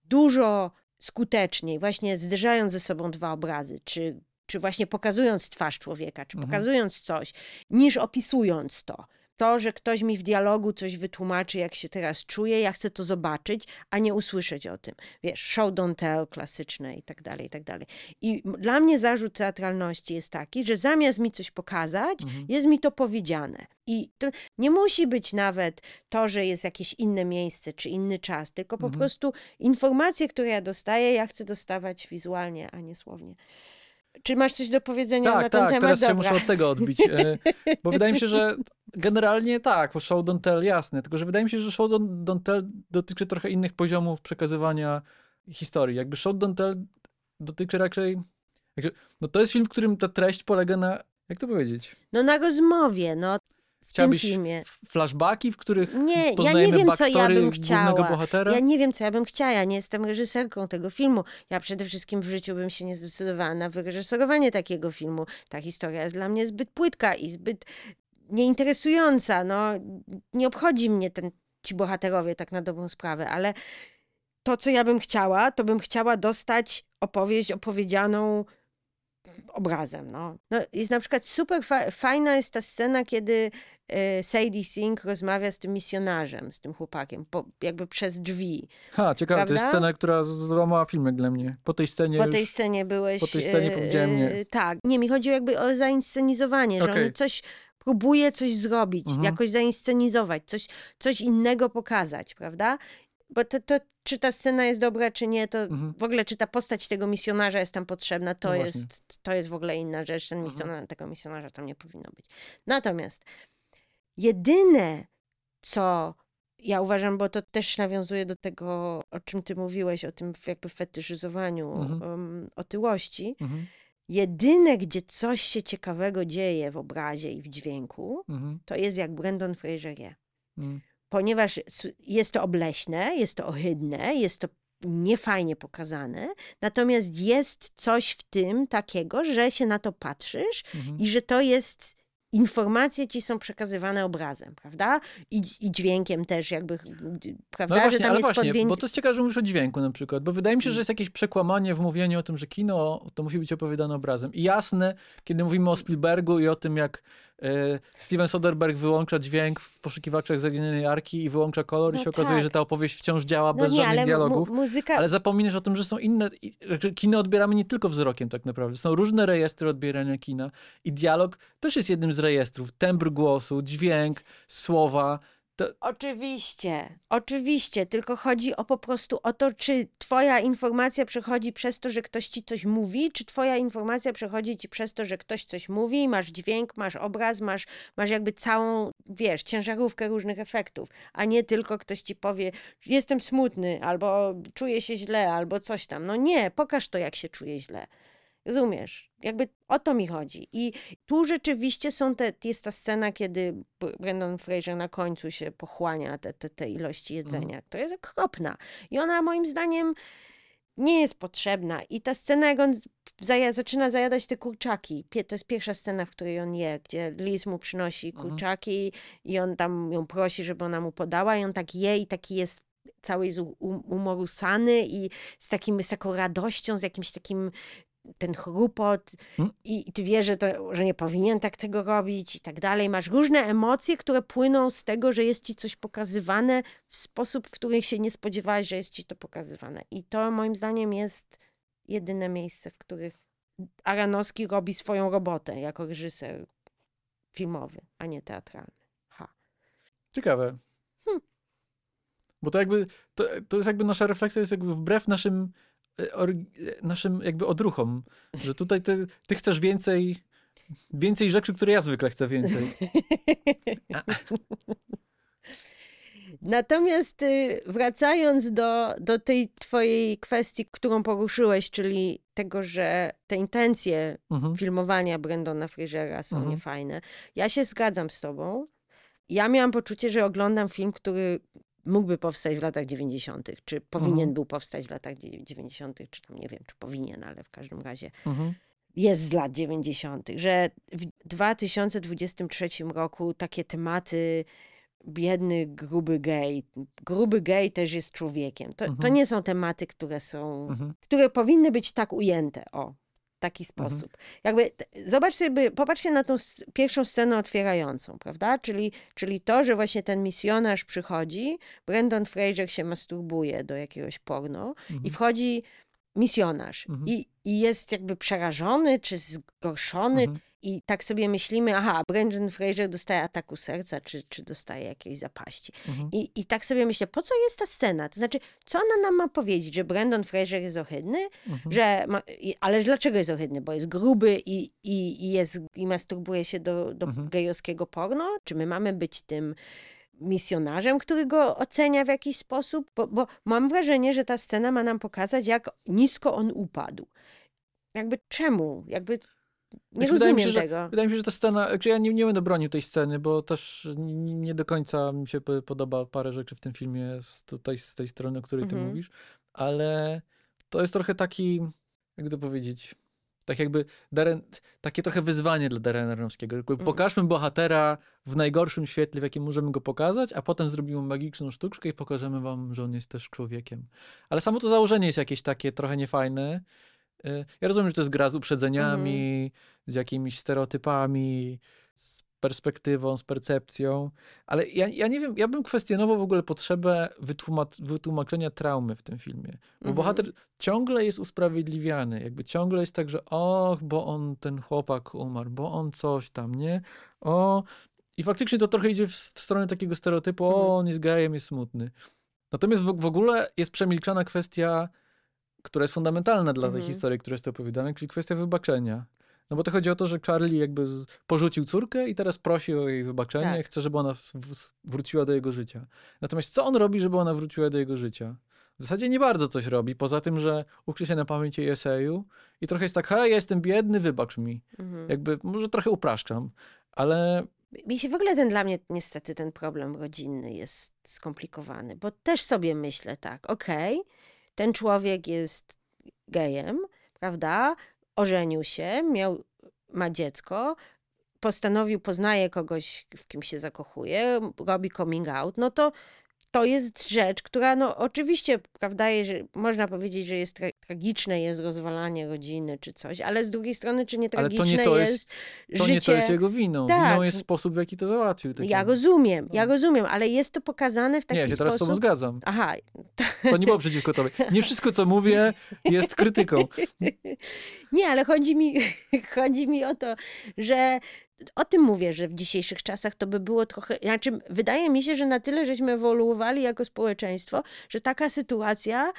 dużo skuteczniej, właśnie zderzając ze sobą dwa obrazy, czy, czy właśnie pokazując twarz człowieka, czy Mhm. pokazując coś, niż opisując to. To, że ktoś mi w dialogu coś wytłumaczy, jak się teraz czuję, ja chcę to zobaczyć, a nie usłyszeć o tym. Wiesz, show don't tell klasyczne i tak dalej, i tak dalej. I dla mnie zarzut teatralności jest taki, że zamiast mi coś pokazać, Mhm. jest mi to powiedziane. I to nie musi być nawet to, że jest jakieś inne miejsce czy inny czas, tylko po Mhm. prostu informacje, które ja dostaję, ja chcę dostawać wizualnie, a nie słownie. Czy masz coś do powiedzenia na Tak, ten tak, temat? teraz się Dobra. muszę od tego odbić, e, bo wydaje mi się, że generalnie tak, bo show don't tell, jasne, tylko że wydaje mi się, że show don't, don't tell dotyczy trochę innych poziomów przekazywania historii. Jakby show don't tell dotyczy raczej, no to jest film, w którym ta treść polega na, jak to powiedzieć, No na rozmowie, no f- flashbacki, w których Nie, ja nie wiem, co ja bym chciała. bohatera? Ja nie wiem, co ja bym chciała. Ja nie jestem reżyserką tego filmu. Ja przede wszystkim w życiu bym się nie zdecydowała na wyreżyserowanie takiego filmu. Ta historia jest dla mnie zbyt płytka i zbyt nieinteresująca. No, nie obchodzi mnie ten, ci bohaterowie tak na dobrą sprawę, ale to, co ja bym chciała, to bym chciała dostać opowieść opowiedzianą obrazem. No. No, jest na przykład super fa- fajna jest ta scena, kiedy e, Sadie Sink rozmawia z tym misjonarzem, z tym chłopakiem, po, jakby przez drzwi. Ha, ciekawe, to jest Prawda? scena, która złamała filmek dla mnie. Po tej scenie Po już... tej scenie byłeś... po tej scenie e, powiedziałem nie. e, Tak. Nie, mi chodzi jakby o zainscenizowanie, że Okej. on coś próbuje coś zrobić, Mhm. jakoś zainscenizować, coś, coś innego pokazać, prawda? Bo to, to, czy ta scena jest dobra, czy nie, to Mhm. w ogóle, czy ta postać tego misjonarza jest tam potrzebna, to, No jest, to jest w ogóle inna rzecz. Ten Mhm. misjonarz, tego misjonarza tam nie powinno być. Natomiast jedyne, co ja uważam, bo to też nawiązuje do tego, o czym ty mówiłeś, o tym jakby fetyszyzowaniu Mhm. um, otyłości. Mhm, Jedyne, gdzie coś się ciekawego dzieje w obrazie i w dźwięku, mhm, to jest jak Brandon Fraser je mhm. Ponieważ jest to obleśne, jest to ohydne, jest to niefajnie pokazane, natomiast jest coś w tym takiego, że się na to patrzysz Mhm. i że to jest informacje ci są przekazywane obrazem, prawda? I, i dźwiękiem też jakby, prawda? No właśnie, że tam jest właśnie, podwię... bo to jest ciekawe, że mówisz o dźwięku na przykład, bo wydaje mi się, że jest jakieś przekłamanie w mówieniu o tym, że kino to musi być opowiadane obrazem. I jasne, kiedy mówimy o Spielbergu i o tym, jak Steven Soderbergh wyłącza dźwięk w poszukiwaczach zaginionej arki i wyłącza kolor i No się okazuje, tak. że ta opowieść wciąż działa No bez nie, żadnych ale dialogów. mu, muzyka... Ale zapominasz o tym, że są inne. i- Kino odbieramy nie tylko wzrokiem, tak naprawdę. Są różne rejestry odbierania kina. I dialog też jest jednym z rejestrów. Tembr głosu, dźwięk, słowa. To, Oczywiście, oczywiście, tylko chodzi o po prostu o to, czy twoja informacja przechodzi przez to, że ktoś ci coś mówi, czy twoja informacja przechodzi ci przez to, że ktoś coś mówi, masz dźwięk, masz obraz, masz, masz jakby całą, wiesz, ciężarówkę różnych efektów, a nie tylko ktoś ci powie, jestem smutny, albo czuję się źle, albo coś tam. No nie, pokaż to, jak się czuje źle. Rozumiesz? Jakby o to mi chodzi. I tu rzeczywiście są te, jest ta scena, kiedy Brendan Fraser na końcu się pochłania te, te, te ilości jedzenia. To jest okropna. I ona moim zdaniem nie jest potrzebna. I ta scena, jak on zaja, zaczyna zajadać te kurczaki, to jest pierwsza scena, w której on je, gdzie Liz mu przynosi Mhm. kurczaki i on tam ją prosi, żeby ona mu podała i on tak je i taki jest cały jest um- umorusany i z, takim, z taką radością, z jakimś takim ten chrupot Hmm? i, i ty wiesz, że, to, że nie powinien tak tego robić i tak dalej. Masz różne emocje, które płyną z tego, że jest ci coś pokazywane w sposób, w który się nie spodziewałeś, że jest ci to pokazywane. I to moim zdaniem jest jedyne miejsce, w których Aranowski robi swoją robotę jako reżyser filmowy, a nie teatralny. Ha. Ciekawe. Hmm. Bo to jakby, to, to jest jakby nasza refleksja jest jakby wbrew naszym, naszym jakby odruchom, że tutaj ty, ty chcesz więcej, więcej rzeczy, które ja zwykle chcę więcej. Natomiast y, wracając do, do tej twojej kwestii, którą poruszyłeś, czyli tego, że te intencje Mhm. filmowania Brendona Frasera są Mhm. niefajne. Ja się zgadzam z tobą. Ja miałam poczucie, że oglądam film, który mógłby powstać w latach 90., czy powinien Mhm. był powstać w latach dziewię- 90., czy tam nie wiem, czy powinien, ale w każdym razie Mhm. jest z lat 90., że w 2023 roku takie tematy biedny, gruby gej, gruby gej też jest człowiekiem. To, to Mhm. nie są tematy, które są, Mhm. które powinny być tak ujęte, o, taki sposób. Jakby, t- zobacz sobie, popatrzcie na tą pierwszą scenę otwierającą, prawda? Czyli, czyli to, że właśnie ten misjonarz przychodzi, Brandon Fraser się masturbuje do jakiegoś porno i Mhm. wchodzi misjonarz Mhm. i, i jest jakby przerażony czy zgorszony Mhm. I tak sobie myślimy, aha, Brandon Fraser dostaje ataku serca czy, czy dostaje jakiejś zapaści. Mhm. I, I tak sobie myślę, po co jest ta scena? To znaczy, co ona nam ma powiedzieć, że Brandon Fraser jest ohydny? Mhm. Że ma, ale dlaczego jest ohydny? Bo jest gruby i, i, i, jest, i masturbuje się do, do Mhm. gejowskiego porno? Czy my mamy być tym misjonarzem, który go ocenia w jakiś sposób? Bo, bo mam wrażenie, że ta scena ma nam pokazać, jak nisko on upadł. Jakby czemu? Jakby nie Znaczy, wydaje mi rozumiem się, że- tego. Wydaje mi się, że ta scena, znaczy ja nie, nie będę bronił tej sceny, bo też nie, nie do końca mi się po- podoba parę rzeczy w tym filmie z, tutaj, z tej strony, o której ty Mhm. mówisz, ale to jest trochę taki, jak to powiedzieć, tak jakby Darren, takie trochę wyzwanie dla Darrena Aronofskiego. Mhm. Pokażmy bohatera w najgorszym świetle, w jakim możemy go pokazać, a potem zrobimy magiczną sztuczkę i pokażemy wam, że on jest też człowiekiem. Ale samo to założenie jest jakieś takie trochę niefajne. Y, Ja rozumiem, że to jest gra z uprzedzeniami, z jakimiś stereotypami, z perspektywą, z percepcją, ale ja, ja nie wiem, ja bym kwestionował w ogóle potrzebę wytłumac- wytłumaczenia traumy w tym filmie. Bo Mhm. bohater ciągle jest usprawiedliwiany, jakby ciągle jest tak, że och, bo on, ten chłopak umarł, bo on coś tam, nie? O, i faktycznie to trochę idzie w, w stronę takiego stereotypu, Mhm. o, on jest gejem, jest smutny. Natomiast w, w ogóle jest przemilczana kwestia, która jest fundamentalna dla tej Mhm. historii, która jest opowiadana, czyli kwestia wybaczenia. No bo to chodzi o to, że Charlie jakby porzucił córkę i teraz prosi o jej wybaczenie Tak. chce, żeby ona wróciła do jego życia. Natomiast co on robi, żeby ona wróciła do jego życia? W zasadzie nie bardzo coś robi, poza tym, że uczy się na pamięci jej eseju i trochę jest tak, hej, ja jestem biedny, wybacz mi. Mhm. Jakby, może trochę upraszczam, ale Mi się w ogóle ten dla mnie niestety ten problem rodzinny jest skomplikowany, bo też sobie myślę tak, okej, ten człowiek jest gejem, prawda? Ożenił się, miał, ma dziecko, postanowił, poznaje kogoś, w kim się zakochuje, robi coming out, no to to jest rzecz, która no oczywiście, prawda, że można powiedzieć, że jest tra tragiczne jest rozwalanie rodziny czy coś, ale z drugiej strony, czy nie tragiczne ale to nie to jest, jest To życie... nie to jest jego winą. Tak. Winą jest sposób, w jaki to załatwił. taki- Ja rozumiem, ja No. rozumiem, ale jest to pokazane w taki Nie, ja się teraz z tobą sposób... zgadzam. Aha, To nie było przeciwko tobie. Nie wszystko, co mówię, jest krytyką. Nie, ale chodzi mi, chodzi mi o to, że o tym mówię, że w dzisiejszych czasach to by było trochę. Znaczy, wydaje mi się, że na tyle żeśmy ewoluowali jako społeczeństwo, że taka sytuacja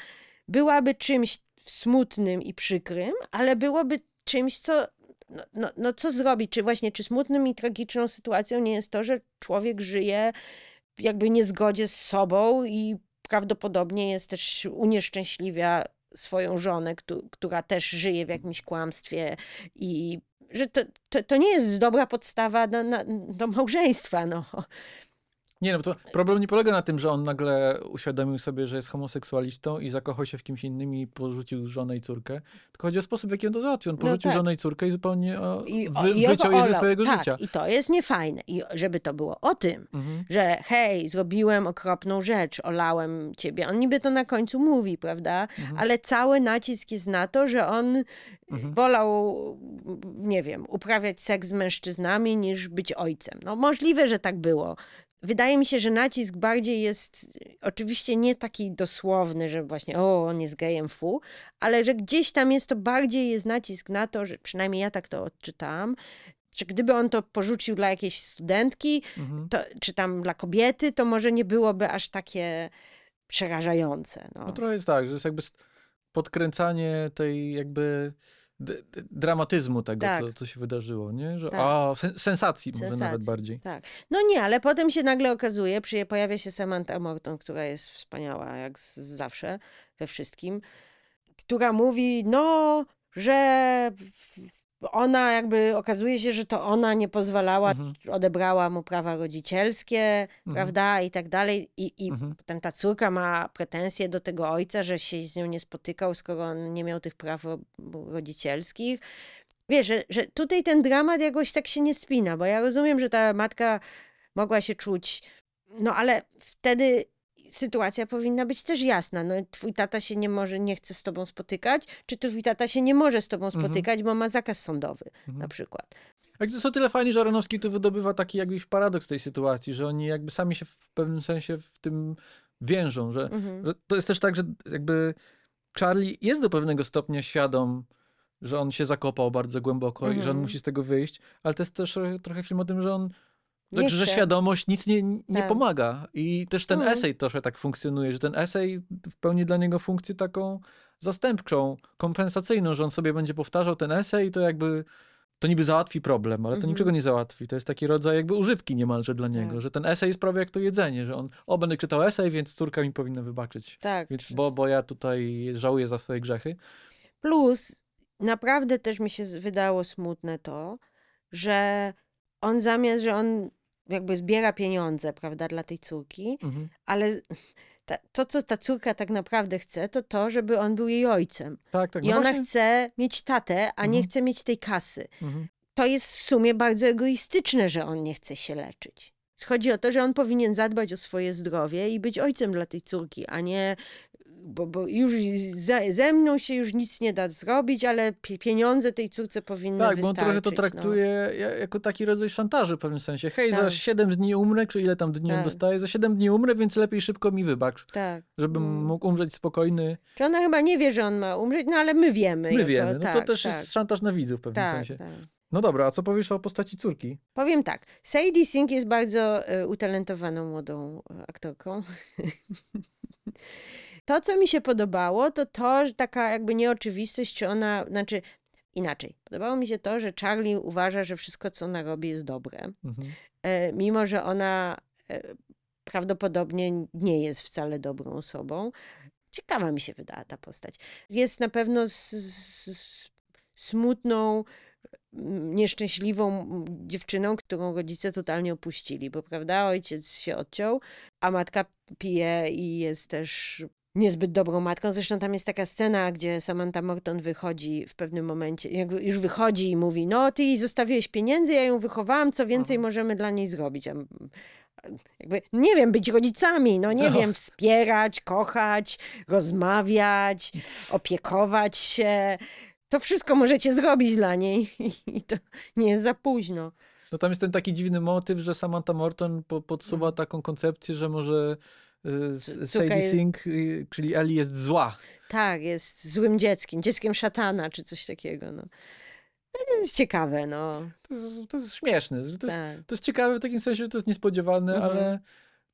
byłaby czymś smutnym i przykrym, ale byłoby czymś, co. No, no, no co zrobić? Czy właśnie, czy smutnym i tragiczną sytuacją nie jest to, że człowiek żyje jakby niezgodzie z sobą i prawdopodobnie jest też unieszczęśliwia swoją żonę, któ- która też żyje w jakimś kłamstwie i że to, to, to nie jest dobra podstawa do, na, do małżeństwa. No. Nie, no to problem nie polega na tym, że on nagle uświadomił sobie, że jest homoseksualistą i zakochał się w kimś innym i porzucił żonę i córkę. Tylko chodzi o sposób, w jaki on to załatwił. On No porzucił tak. żonę i córkę i zupełnie o, I, wy, i wyciął je ze swojego tak, życia. I to jest niefajne. I żeby to było o tym, Mhm. że hej, zrobiłem okropną rzecz, olałem ciebie. On niby to na końcu mówi, prawda? Mhm. Ale cały nacisk jest na to, że on Mhm. wolał, nie wiem, uprawiać seks z mężczyznami niż być ojcem. No możliwe, że tak było. Wydaje mi się, że nacisk bardziej jest oczywiście nie taki dosłowny, że właśnie o, on jest gejem, fu, ale że gdzieś tam jest to bardziej jest nacisk na to, że przynajmniej ja tak to odczytałam, że gdyby on to porzucił dla jakiejś studentki, Mhm. to, czy tam dla kobiety, to może nie byłoby aż takie przerażające. No. No trochę jest tak, że jest jakby podkręcanie tej jakby dramatyzmu tego, Tak. co, co się wydarzyło, nie? Że, Tak. a, sen- sensacji, może Sensacji. nawet bardziej. Tak. No nie, ale potem się nagle okazuje, przyje, pojawia się Samantha Morton, która jest wspaniała jak zawsze we wszystkim, która mówi, no, że ona jakby, okazuje się, że to ona nie pozwalała, Mhm. odebrała mu prawa rodzicielskie, prawda, i tak dalej. I, i Mhm. potem ta córka ma pretensje do tego ojca, że się z nią nie spotykał, skoro on nie miał tych praw ro- rodzicielskich. Wiesz, że, że tutaj ten dramat jakoś tak się nie spina, bo ja rozumiem, że ta matka mogła się czuć, no ale wtedy sytuacja powinna być też jasna. No, twój tata się nie może, nie chce z tobą spotykać, czy twój tata się nie może z tobą Mhm. spotykać, bo ma zakaz sądowy Mhm. na przykład. Jak to jest o tyle fajnie, że Aronowski tu wydobywa taki jakiś paradoks tej sytuacji, że oni jakby sami się w pewnym sensie w tym więżą, że, Mhm. że to jest też tak, że jakby Charlie jest do pewnego stopnia świadom, że on się zakopał bardzo głęboko i że on Mhm. musi z tego wyjść, ale to jest też trochę, film o tym, że on Także, że świadomość nic nie, nie Tak. pomaga. I też ten Mhm. esej trochę tak funkcjonuje, że ten esej pełni dla niego funkcję taką zastępczą, kompensacyjną, że on sobie będzie powtarzał ten esej i to jakby to niby załatwi problem, ale to Mhm. niczego nie załatwi. To jest taki rodzaj jakby używki niemalże dla niego, Tak. że ten esej jest prawie jak to jedzenie, że on, o będę czytał esej, więc córka mi powinna wybaczyć. Tak. Więc bo, bo ja tutaj żałuję za swoje grzechy. Plus, naprawdę też mi się wydało smutne to, że on zamiast, że on jakby zbiera pieniądze, prawda, dla tej córki, Mhm. ale ta, to, co ta córka tak naprawdę chce, to to, żeby on był jej ojcem. Tak, tak. I no ona właśnie. chce mieć tatę, a nie Mhm. chce mieć tej kasy. Mhm. To jest w sumie bardzo egoistyczne, że on nie chce się leczyć. Chodzi o to, że on powinien zadbać o swoje zdrowie i być ojcem dla tej córki, a nie. Bo, bo już ze, ze mną się już nic nie da zrobić, ale pie- pieniądze tej córce powinny Tak, bo on wystarczyć. trochę to no. traktuje ja- jako taki rodzaj szantażu w pewnym sensie. Hej, za Tak. 7 dni umrę, czy ile tam dni on Tak. dostaje? Za 7 dni umrę, więc lepiej szybko mi wybacz, Tak. żebym Mm. mógł umrzeć spokojny. Czy ona chyba nie wie, że on ma umrzeć, no ale my wiemy. My wiemy. No to tak, też tak, jest szantaż na widzów w pewnym tak, sensie. tak. No dobra, a co powiesz o postaci córki? Powiem tak, Sadie Sink jest bardzo e, utalentowaną młodą e, aktorką. to, co mi się podobało, to to, że taka jakby nieoczywistość, czy ona, znaczy inaczej. Podobało mi się to, że Charlie uważa, że wszystko, co ona robi, jest dobre. Mhm. E, mimo, że ona e, prawdopodobnie nie jest wcale dobrą osobą. Ciekawa mi się wydała ta postać. Jest na pewno smutną, mm, nieszczęśliwą dziewczyną, którą rodzice totalnie opuścili, bo prawda, ojciec się odciął, a matka pije i jest też niezbyt dobrą matką. Zresztą tam jest taka scena, gdzie Samantha Morton wychodzi w pewnym momencie, już wychodzi i mówi, no ty jej zostawiłeś pieniędzy, ja ją wychowałam, co więcej Aha. możemy dla niej zrobić. Jakby, nie wiem, być rodzicami, no nie No. wiem, wspierać, kochać, rozmawiać, opiekować się. To wszystko możecie zrobić dla niej i to nie jest za późno. No tam jest ten taki dziwny motyw, że Samantha Morton po, podsuwa taką koncepcję, że może Sadie jest- Sink, y, czyli Ellie jest zła. Tak, jest złym dzieckiem, dzieckiem szatana czy coś takiego. No. To jest ciekawe, no. To jest, to jest śmieszne. To jest, Tak. to jest ciekawe w takim sensie, że to jest niespodziewane, Mhm. ale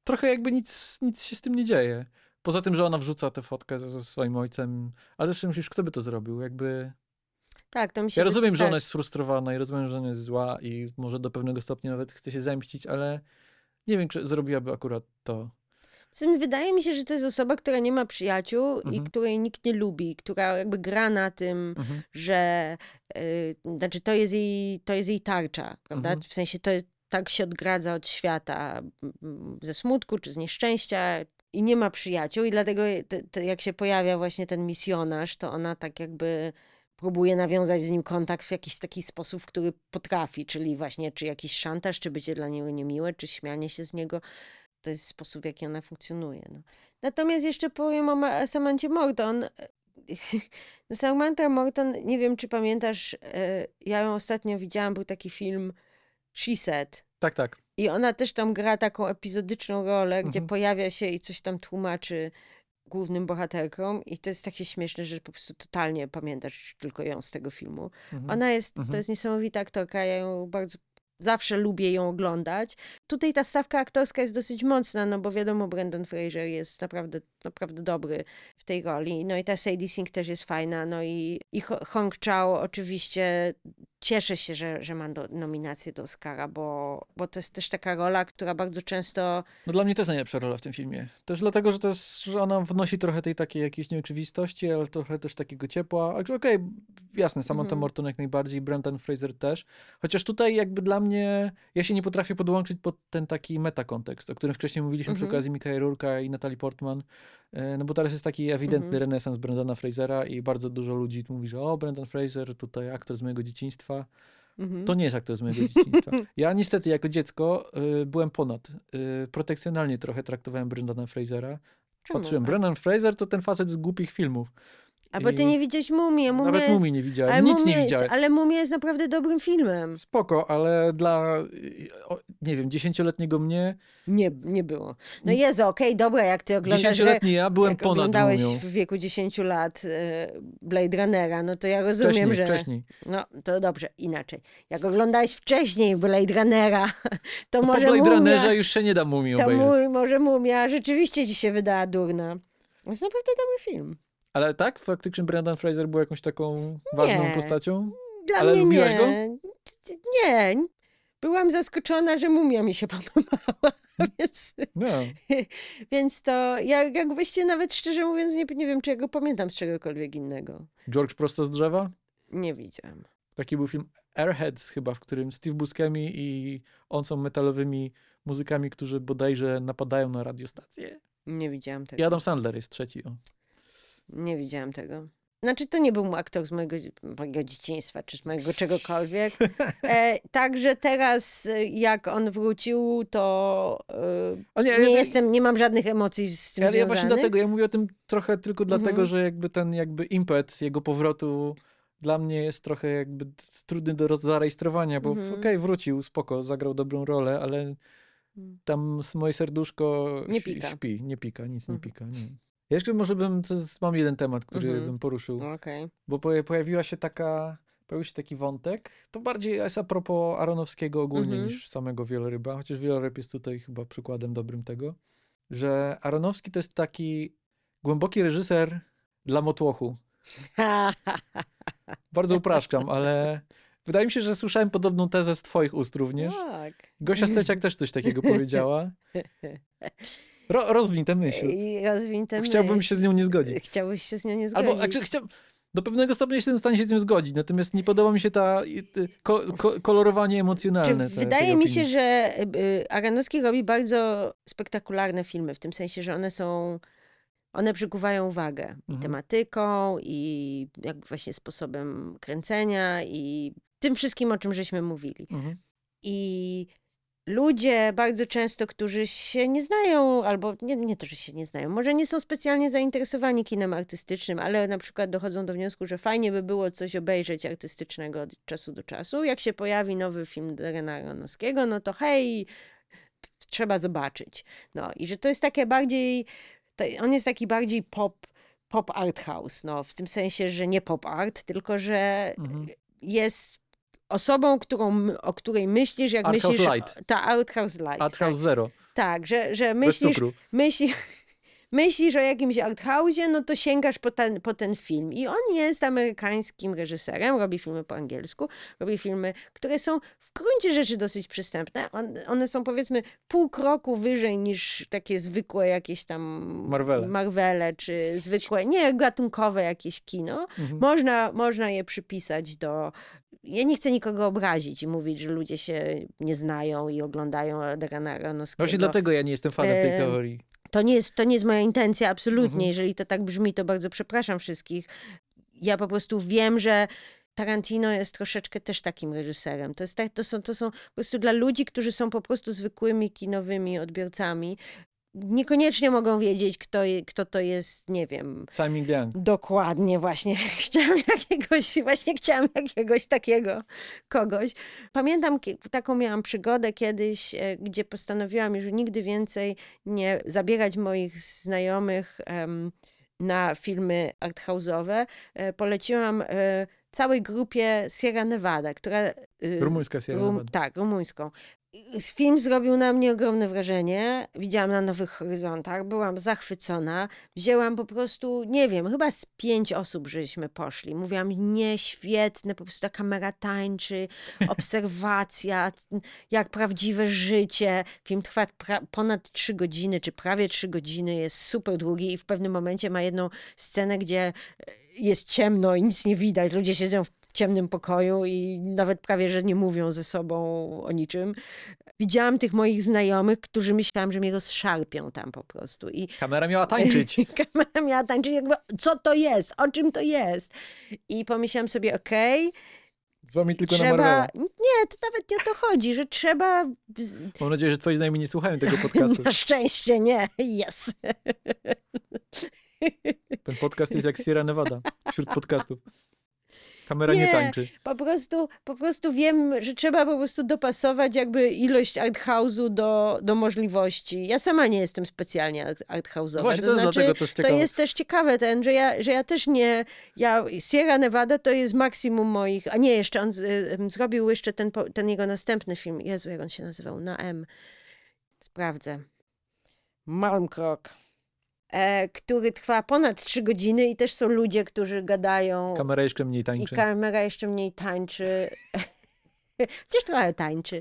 trochę jakby nic, nic się z tym nie dzieje. Poza tym, że ona wrzuca tę fotkę ze, swoim ojcem. Ale zresztą myślisz, kto by to zrobił? Jakby... Tak, to mi się Ja rozumiem, że tak. ona jest sfrustrowana i rozumiem, że ona jest zła i może do pewnego stopnia nawet chce się zemścić, ale nie wiem, czy zrobiłaby akurat to. Sumie wydaje mi się, że to jest osoba, która nie ma przyjaciół i Mhm. której nikt nie lubi, która jakby gra na tym, Mhm. że y, znaczy to jest jej, to jest jej tarcza, prawda? Mhm. W sensie to tak się odgradza od świata mm, ze smutku czy z nieszczęścia i nie ma przyjaciół i dlatego te, te, jak się pojawia właśnie ten misjonarz, to ona tak jakby próbuje nawiązać z nim kontakt w jakiś taki sposób, który potrafi, czyli właśnie czy jakiś szantaż, czy bycie dla niego niemiłe, czy śmianie się z niego. To jest sposób, w jaki ona funkcjonuje. No. Natomiast jeszcze powiem o Ma- Samancie Morton. No, Samantha Morton, nie wiem czy pamiętasz, e, ja ją ostatnio widziałam, był taki film She Said. Tak, tak. I ona też tam gra taką epizodyczną rolę, gdzie Mhm. pojawia się i coś tam tłumaczy głównym bohaterkom i to jest takie śmieszne, że po prostu totalnie pamiętasz tylko ją z tego filmu. Mhm. Ona jest, to Mhm. jest niesamowita aktorka, ja ją bardzo, zawsze lubię ją oglądać. Tutaj ta stawka aktorska jest dosyć mocna, no bo wiadomo, Brendan Fraser jest naprawdę, naprawdę dobry w tej roli. No i ta Sadie Sink też jest fajna, no i, i Ho- Hong Chao oczywiście cieszę się, że, że ma do, nominację do Oscara, bo, bo to jest też taka rola, która bardzo często No dla mnie to jest najlepsza rola w tym filmie. Też dlatego, że to jest, że ona wnosi trochę tej takiej jakiejś nieoczywistości, ale trochę też takiego ciepła. Okej, jasne, Samantha Mhm. Morton jak najbardziej, Brendan Fraser też. Chociaż tutaj jakby dla mnie, ja się nie potrafię podłączyć pod ten taki metakontekst, o którym wcześniej mówiliśmy przy Mhm. okazji Mikaela Rurka i Natalie Portman. E, No bo teraz jest taki ewidentny Mhm. renesans Brendana Frasera i bardzo dużo ludzi mówi, że o, Brendan Fraser, tutaj aktor z mojego dzieciństwa. mhm. To nie jest aktor z mojego dzieciństwa. Ja niestety jako dziecko y, byłem ponad. Y, protekcjonalnie trochę traktowałem Brendana Frasera. Czemu? Patrzyłem, A- Brendan Fraser to ten facet z głupich filmów. A bo ty nie widziałeś Mumię. Mumia Nawet jest, Mumii nie widziałem, ale nic Mumia nie jest, widziałem. Ale Mumia jest naprawdę dobrym filmem. Spoko, ale dla, y, nie wiem, dziesięcioletniego mnie, Nie, nie było. No Jezu, okej, dobra, jak ty oglądasz... dziesięcioletni ja byłem jak ponad oglądałeś Mumią. w wieku 10 lat e, Blade Runnera, no to ja rozumiem, Wcześniej, że... wcześniej. No, to dobrze, inaczej. Jak oglądałeś wcześniej Blade Runnera, to No może po Blade Mumia... Runnerze już się nie da Mumii To obejrzeć. mu, może Mumia rzeczywiście ci się wydała durna. To jest naprawdę dobry film. Ale tak, faktycznie Brendan Fraser był jakąś taką ważną Nie. postacią? Dla Ale mnie lubiłaś nie. go? Nie. Byłam zaskoczona, że Mumia mi się podobała. Więc, No. więc to, ja jakbyście nawet szczerze mówiąc nie, nie wiem, czy ja go pamiętam z czegokolwiek innego. George prosto z drzewa? Nie widziałam. Taki był film Airheads chyba, w którym Steve Buscemi i on są metalowymi muzykami, którzy bodajże napadają na radiostację. Nie widziałam tego. I Adam Sandler jest trzeci. O. Nie widziałam tego. Znaczy, to nie był aktor z mojego, mojego dzieciństwa, czy z mojego czegokolwiek. E, Także teraz, e, jak on wrócił, to e, nie, ja- jestem, nie mam żadnych emocji z tym Ja, ja związanych. właśnie dlatego, ja mówię o tym trochę tylko dlatego, Mhm. że jakby ten jakby impet jego powrotu dla mnie jest trochę jakby trudny do zarejestrowania, bo Mhm. okej, wrócił, spoko, zagrał dobrą rolę, ale Mm. tam moje serduszko Nie ś- pika. śpi, nie pika, nic nie Mhm. pika. Nie. Ja Jeszcze może bym, mam jeden temat, który Mhm. bym poruszył. Okej. bo poja- pojawiła się taka, pojawił się taki wątek, to bardziej jest a propos Aronowskiego ogólnie Mhm. niż samego Wieloryba, chociaż Wieloryb jest tutaj chyba przykładem dobrym tego, że Aronowski to jest taki głęboki reżyser dla motłochu. Bardzo upraszczam, ale wydaje mi się, że słyszałem podobną tezę z twoich ust również. tak. Gosia Steciak też coś takiego powiedziała. Ro, rozwin tę myśl. I rozwiń tę Chciałbym myśl. się z nią nie zgodzić. Chciałbyś się z nią nie zgodzić. Albo chciał, do pewnego stopnia jestem w stanie się z nią zgodzić, natomiast nie podoba mi się ta y, ko, ko, kolorowanie Czy emocjonalne. te- wydaje tej mi się, że y, Aronowski robi bardzo spektakularne filmy, w tym sensie, że one są one przykuwają uwagę i Mhm. tematyką, i jak właśnie sposobem kręcenia, i tym wszystkim, o czym żeśmy mówili. Mhm. I ludzie bardzo często, którzy się nie znają, albo nie, nie to, że się nie znają, może nie są specjalnie zainteresowani kinem artystycznym, ale na przykład dochodzą do wniosku, że fajnie by było coś obejrzeć artystycznego od czasu do czasu. Jak się pojawi nowy film Darena Aronowskiego, no to hej, trzeba zobaczyć. No i że to jest takie bardziej, on jest taki bardziej pop, pop art house, no w tym sensie, że nie pop art, tylko że Mhm. jest osobą, którą, o której myślisz, jak Art House myślisz... Light. Ta Art House Light. Art House tak. Zero. tak, że, że myślisz, cukru. myśli, myślisz o jakimś art house'ie, no to sięgasz po ten, po ten film. I on jest amerykańskim reżyserem, robi filmy po angielsku, robi filmy, które są w gruncie rzeczy dosyć przystępne. On, one są powiedzmy pół kroku wyżej niż takie zwykłe jakieś tam Marvele. Marvele czy zwykłe, nie gatunkowe jakieś kino. Mhm. Można, można je przypisać do. Ja nie chcę nikogo obrazić i mówić, że ludzie się nie znają i oglądają Darana Aronowskiego. Właśnie dlatego ja nie jestem fanem tej teorii. To nie jest, to nie jest moja intencja, absolutnie. Mhm. Jeżeli to tak brzmi, to bardzo przepraszam wszystkich. Ja po prostu wiem, że Tarantino jest troszeczkę też takim reżyserem. To, jest tak, to, są, to są po prostu dla ludzi, którzy są po prostu zwykłymi kinowymi odbiorcami. Niekoniecznie mogą wiedzieć, kto, je- kto to jest, nie wiem, Simon Liang. Dokładnie, właśnie. Chciałam jakiegoś, właśnie chciałam jakiegoś takiego kogoś. Pamiętam, taką miałam przygodę kiedyś, e, gdzie postanowiłam już nigdy więcej nie zabierać moich znajomych na filmy arthouse'owe. E, Poleciłam e, całej grupie Sierra Nevada, która... Rumuńska Sierra Rum, Nevada. tak, rumuńską. Film zrobił na mnie ogromne wrażenie. Widziałam na Nowych Horyzontach, byłam zachwycona. Wzięłam po prostu, nie wiem, chyba z pięć osób żeśmy poszli. Mówiłam, nie, świetne, po prostu ta kamera tańczy, obserwacja, jak prawdziwe życie. Film trwa ponad trzy godziny, czy prawie trzy godziny, jest super długi i w pewnym momencie ma jedną scenę, gdzie e, jest ciemno i nic nie widać. Ludzie siedzą w ciemnym pokoju i nawet prawie, że nie mówią ze sobą o niczym. Widziałam tych moich znajomych, którzy myślałam, że mnie rozszarpią tam po prostu. I Kamera miała tańczyć. kamera miała tańczyć, jakby, co to jest, o czym to jest. I pomyślałam sobie, okej, Z wami tylko na trzeba... Marvela. Nie, to nawet nie o to chodzi, że trzeba... Mam nadzieję, że twoi znajomi nie słuchają tego podcastu. Na szczęście nie, yes. Ten podcast jest jak Sierra Nevada wśród podcastów. Kamera nie, Nie. tańczy. Po prostu, po prostu wiem, że trzeba po prostu dopasować jakby ilość arthouse'u do, do możliwości. Ja sama nie jestem specjalnie art- arthouse'owa. Właśnie to to jest znaczy, też to ciekawe. jest też ciekawe ten, że ja, że ja też nie, ja, Sierra Nevada to jest maksimum moich, a nie, jeszcze on y, zrobił jeszcze ten, ten jego następny film, Jezu, jak on się nazywał, na M. Sprawdzę. Malmkrok. E, który trwa ponad trzy godziny i też są ludzie, którzy gadają Kamera jeszcze mniej i tańczy. kamera jeszcze mniej tańczy. Chociaż trochę tańczy.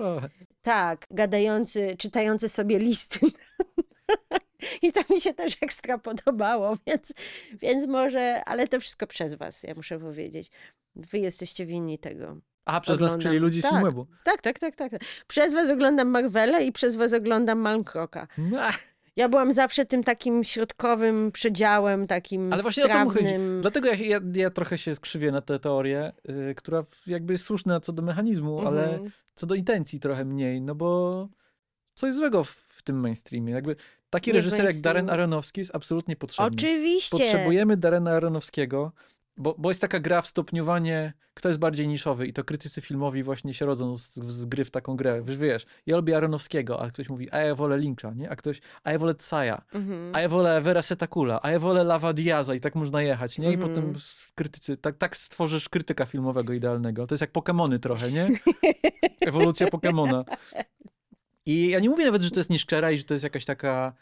Tak, gadający, czytający sobie listy. I to mi się też ekstra podobało, więc, więc może, ale to wszystko przez was, ja muszę powiedzieć. Wy jesteście winni tego. A, przez nas, Oglądam. czyli ludzi z Tak. Filmwebu. Tak, tak, tak, tak. Przez was oglądam Marvele i przez was oglądam Malmkroka. No, Ja byłam zawsze tym takim środkowym przedziałem, takim Ale właśnie o to chodzi. strawnym. Dlatego ja, ja, ja trochę się skrzywię na tę teorię, y, która jakby jest słuszna co do mechanizmu, ale Mhm. co do intencji trochę mniej, no bo coś złego w, tym mainstreamie. Jakby taki Nie reżyser jak. Darren Aronofsky jest absolutnie potrzebny. Oczywiście. Potrzebujemy Darrena Aronofskiego, bo, bo jest taka gra w stopniowanie, kto jest bardziej niszowy i to krytycy filmowi właśnie się rodzą z, z gry w taką grę. Wiesz, wiesz, ja lubię Aronowskiego, a ktoś mówi, a ja wolę Lyncha, nie? A ktoś, a ja wolę Tsaya, Mhm. a ja wolę Vera Setakula, a ja wolę Lava Diaza i tak można jechać, nie? I Mhm. potem s- krytycy, tak, tak stworzysz krytyka filmowego idealnego. To jest jak Pokemony trochę, nie? Ewolucja Pokemona. I ja nie mówię nawet, że to jest nieszczera i że to jest jakaś taka,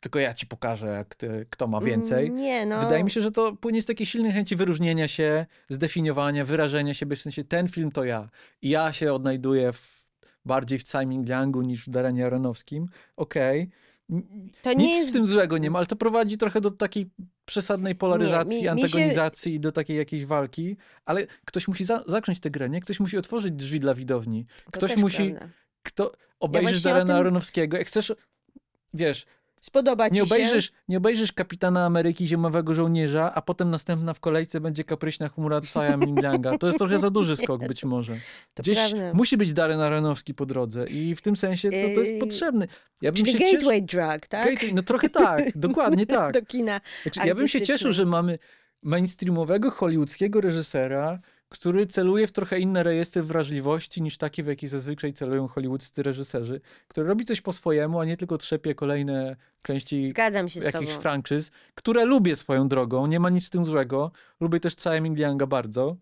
tylko ja ci pokażę, jak ty, kto ma więcej. Nie, no. Wydaje mi się, że to płynie z takiej silnej chęci wyróżnienia się, zdefiniowania, wyrażenia siebie, w sensie ten film to ja. I ja się odnajduję w, bardziej w Simon Liangu niż w Darenie Aronowskim. Okej. N- To nie Nic jest w tym złego nie ma, ale to prowadzi trochę do takiej przesadnej polaryzacji, mi- mi się- antagonizacji i do takiej jakiejś walki. Ale ktoś musi za zacząć tę grę, nie? Ktoś musi otworzyć drzwi dla widowni. To Ktoś musi, prawda. kto obejrzysz o Darena tym- Aronowskiego, jak chcesz, wiesz, Spodoba ci Nie się. obejrzysz, nie obejrzysz Kapitana Ameryki Zimowego Żołnierza, a potem następna w kolejce będzie kapryśna chmura Saya Minglanga. To jest trochę za duży skok być może. To Gdzieś prawda. musi być Darren Aronofsky po drodze i w tym sensie to, to jest potrzebne. Ja Czyli się gateway drug, tak? Gateway, no trochę tak, dokładnie tak. Do kina. Znaczy, ja bym się cieszył, że mamy mainstreamowego, hollywoodzkiego reżysera, który celuje w trochę inne rejestry wrażliwości niż takie, w jakie zazwyczaj celują hollywoodzcy reżyserzy, który robi coś po swojemu, a nie tylko trzepie kolejne części Zgadzam się jakichś franczyz, które lubię swoją drogą, nie ma nic z tym złego. Lubię też Całe Minglianga bardzo.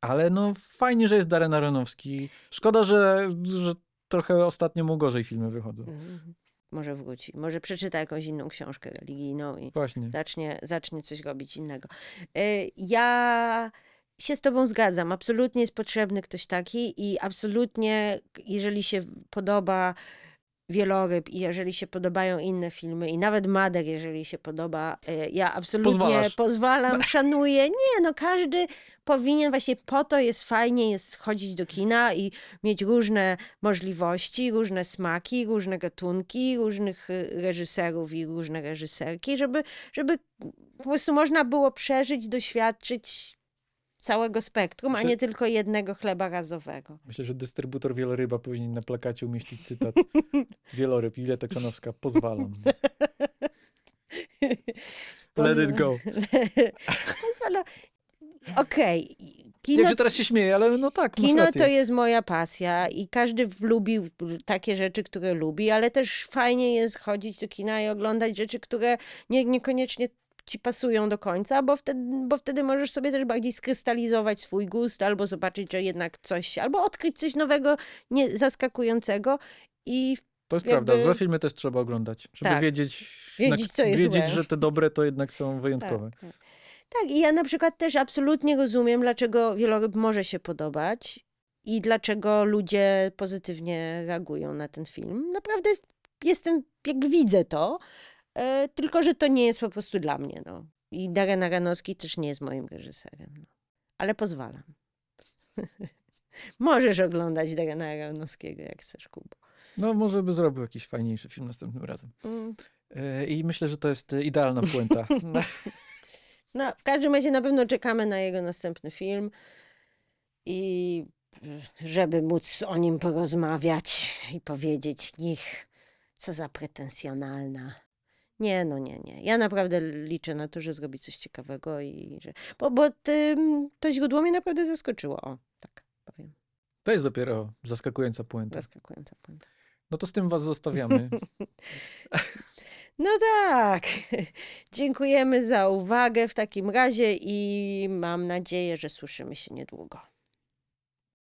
Ale no fajnie, że jest Darren Aronofsky. Szkoda, że, że trochę ostatnio mu gorzej filmy wychodzą. Mhm. Może wróci. Może przeczyta jakąś inną książkę religijną i Właśnie. zacznie, zacznie coś robić innego. Y, Ja się z tobą zgadzam. Absolutnie jest potrzebny ktoś taki i absolutnie, jeżeli się podoba Wieloryb i jeżeli się podobają inne filmy i nawet Mader, jeżeli się podoba, y, ja absolutnie Pozwalasz. pozwalam, szanuję. Nie, no każdy powinien, właśnie po to jest fajnie jest chodzić do kina i mieć różne możliwości, różne smaki, różne gatunki, różnych y, reżyserów i różne reżyserki, żeby, żeby po prostu można było przeżyć, doświadczyć całego spektrum, a Myślę- nie tylko jednego chleba razowego. Myślę, że dystrybutor Wieloryba powinien na plakacie umieścić cytat Wieloryb, Julia Krzanowska, pozwalam. Let it go. Pozwala. Okej. Nie Kino, wiem, że teraz się śmieję, ale no tak, kino to jest moja pasja i każdy lubi takie rzeczy, które lubi, ale też fajnie jest chodzić do kina i oglądać rzeczy, które nie, niekoniecznie ci pasują do końca, bo wtedy, bo wtedy możesz sobie też bardziej skrystalizować swój gust albo zobaczyć, że jednak coś, albo odkryć coś nowego, nie, zaskakującego i To jest jakby- prawda, złe filmy też trzeba oglądać, żeby Tak. wiedzieć, Wiedzieć, co jest wiedzieć złe. że te dobre to jednak są wyjątkowe. Tak, tak. tak, i ja na przykład też absolutnie rozumiem, dlaczego wieloryb może się podobać i dlaczego ludzie pozytywnie reagują na ten film. Naprawdę jestem, jakby widzę to, tylko że to nie jest po prostu dla mnie. No. I Darren Aronofsky też nie jest moim reżyserem. No. Ale pozwalam. Możesz oglądać Darrena Aronofskiego, jak chcesz, Kubo. No może by zrobił jakiś fajniejszy film następnym razem. Mm. E, I myślę, że to jest e, idealna puenta. No, w każdym razie na pewno czekamy na jego następny film i żeby móc o nim porozmawiać i powiedzieć, nich, co za pretensjonalna. Nie, no nie, nie. Ja naprawdę liczę na to, że zrobi coś ciekawego i że... Bo, bo tym, to źródło mnie naprawdę zaskoczyło. O, tak powiem. To jest dopiero zaskakująca puenta. Zaskakująca puenta. No to z tym was zostawiamy. No tak. Dziękujemy za uwagę w takim razie i mam nadzieję, że słyszymy się niedługo.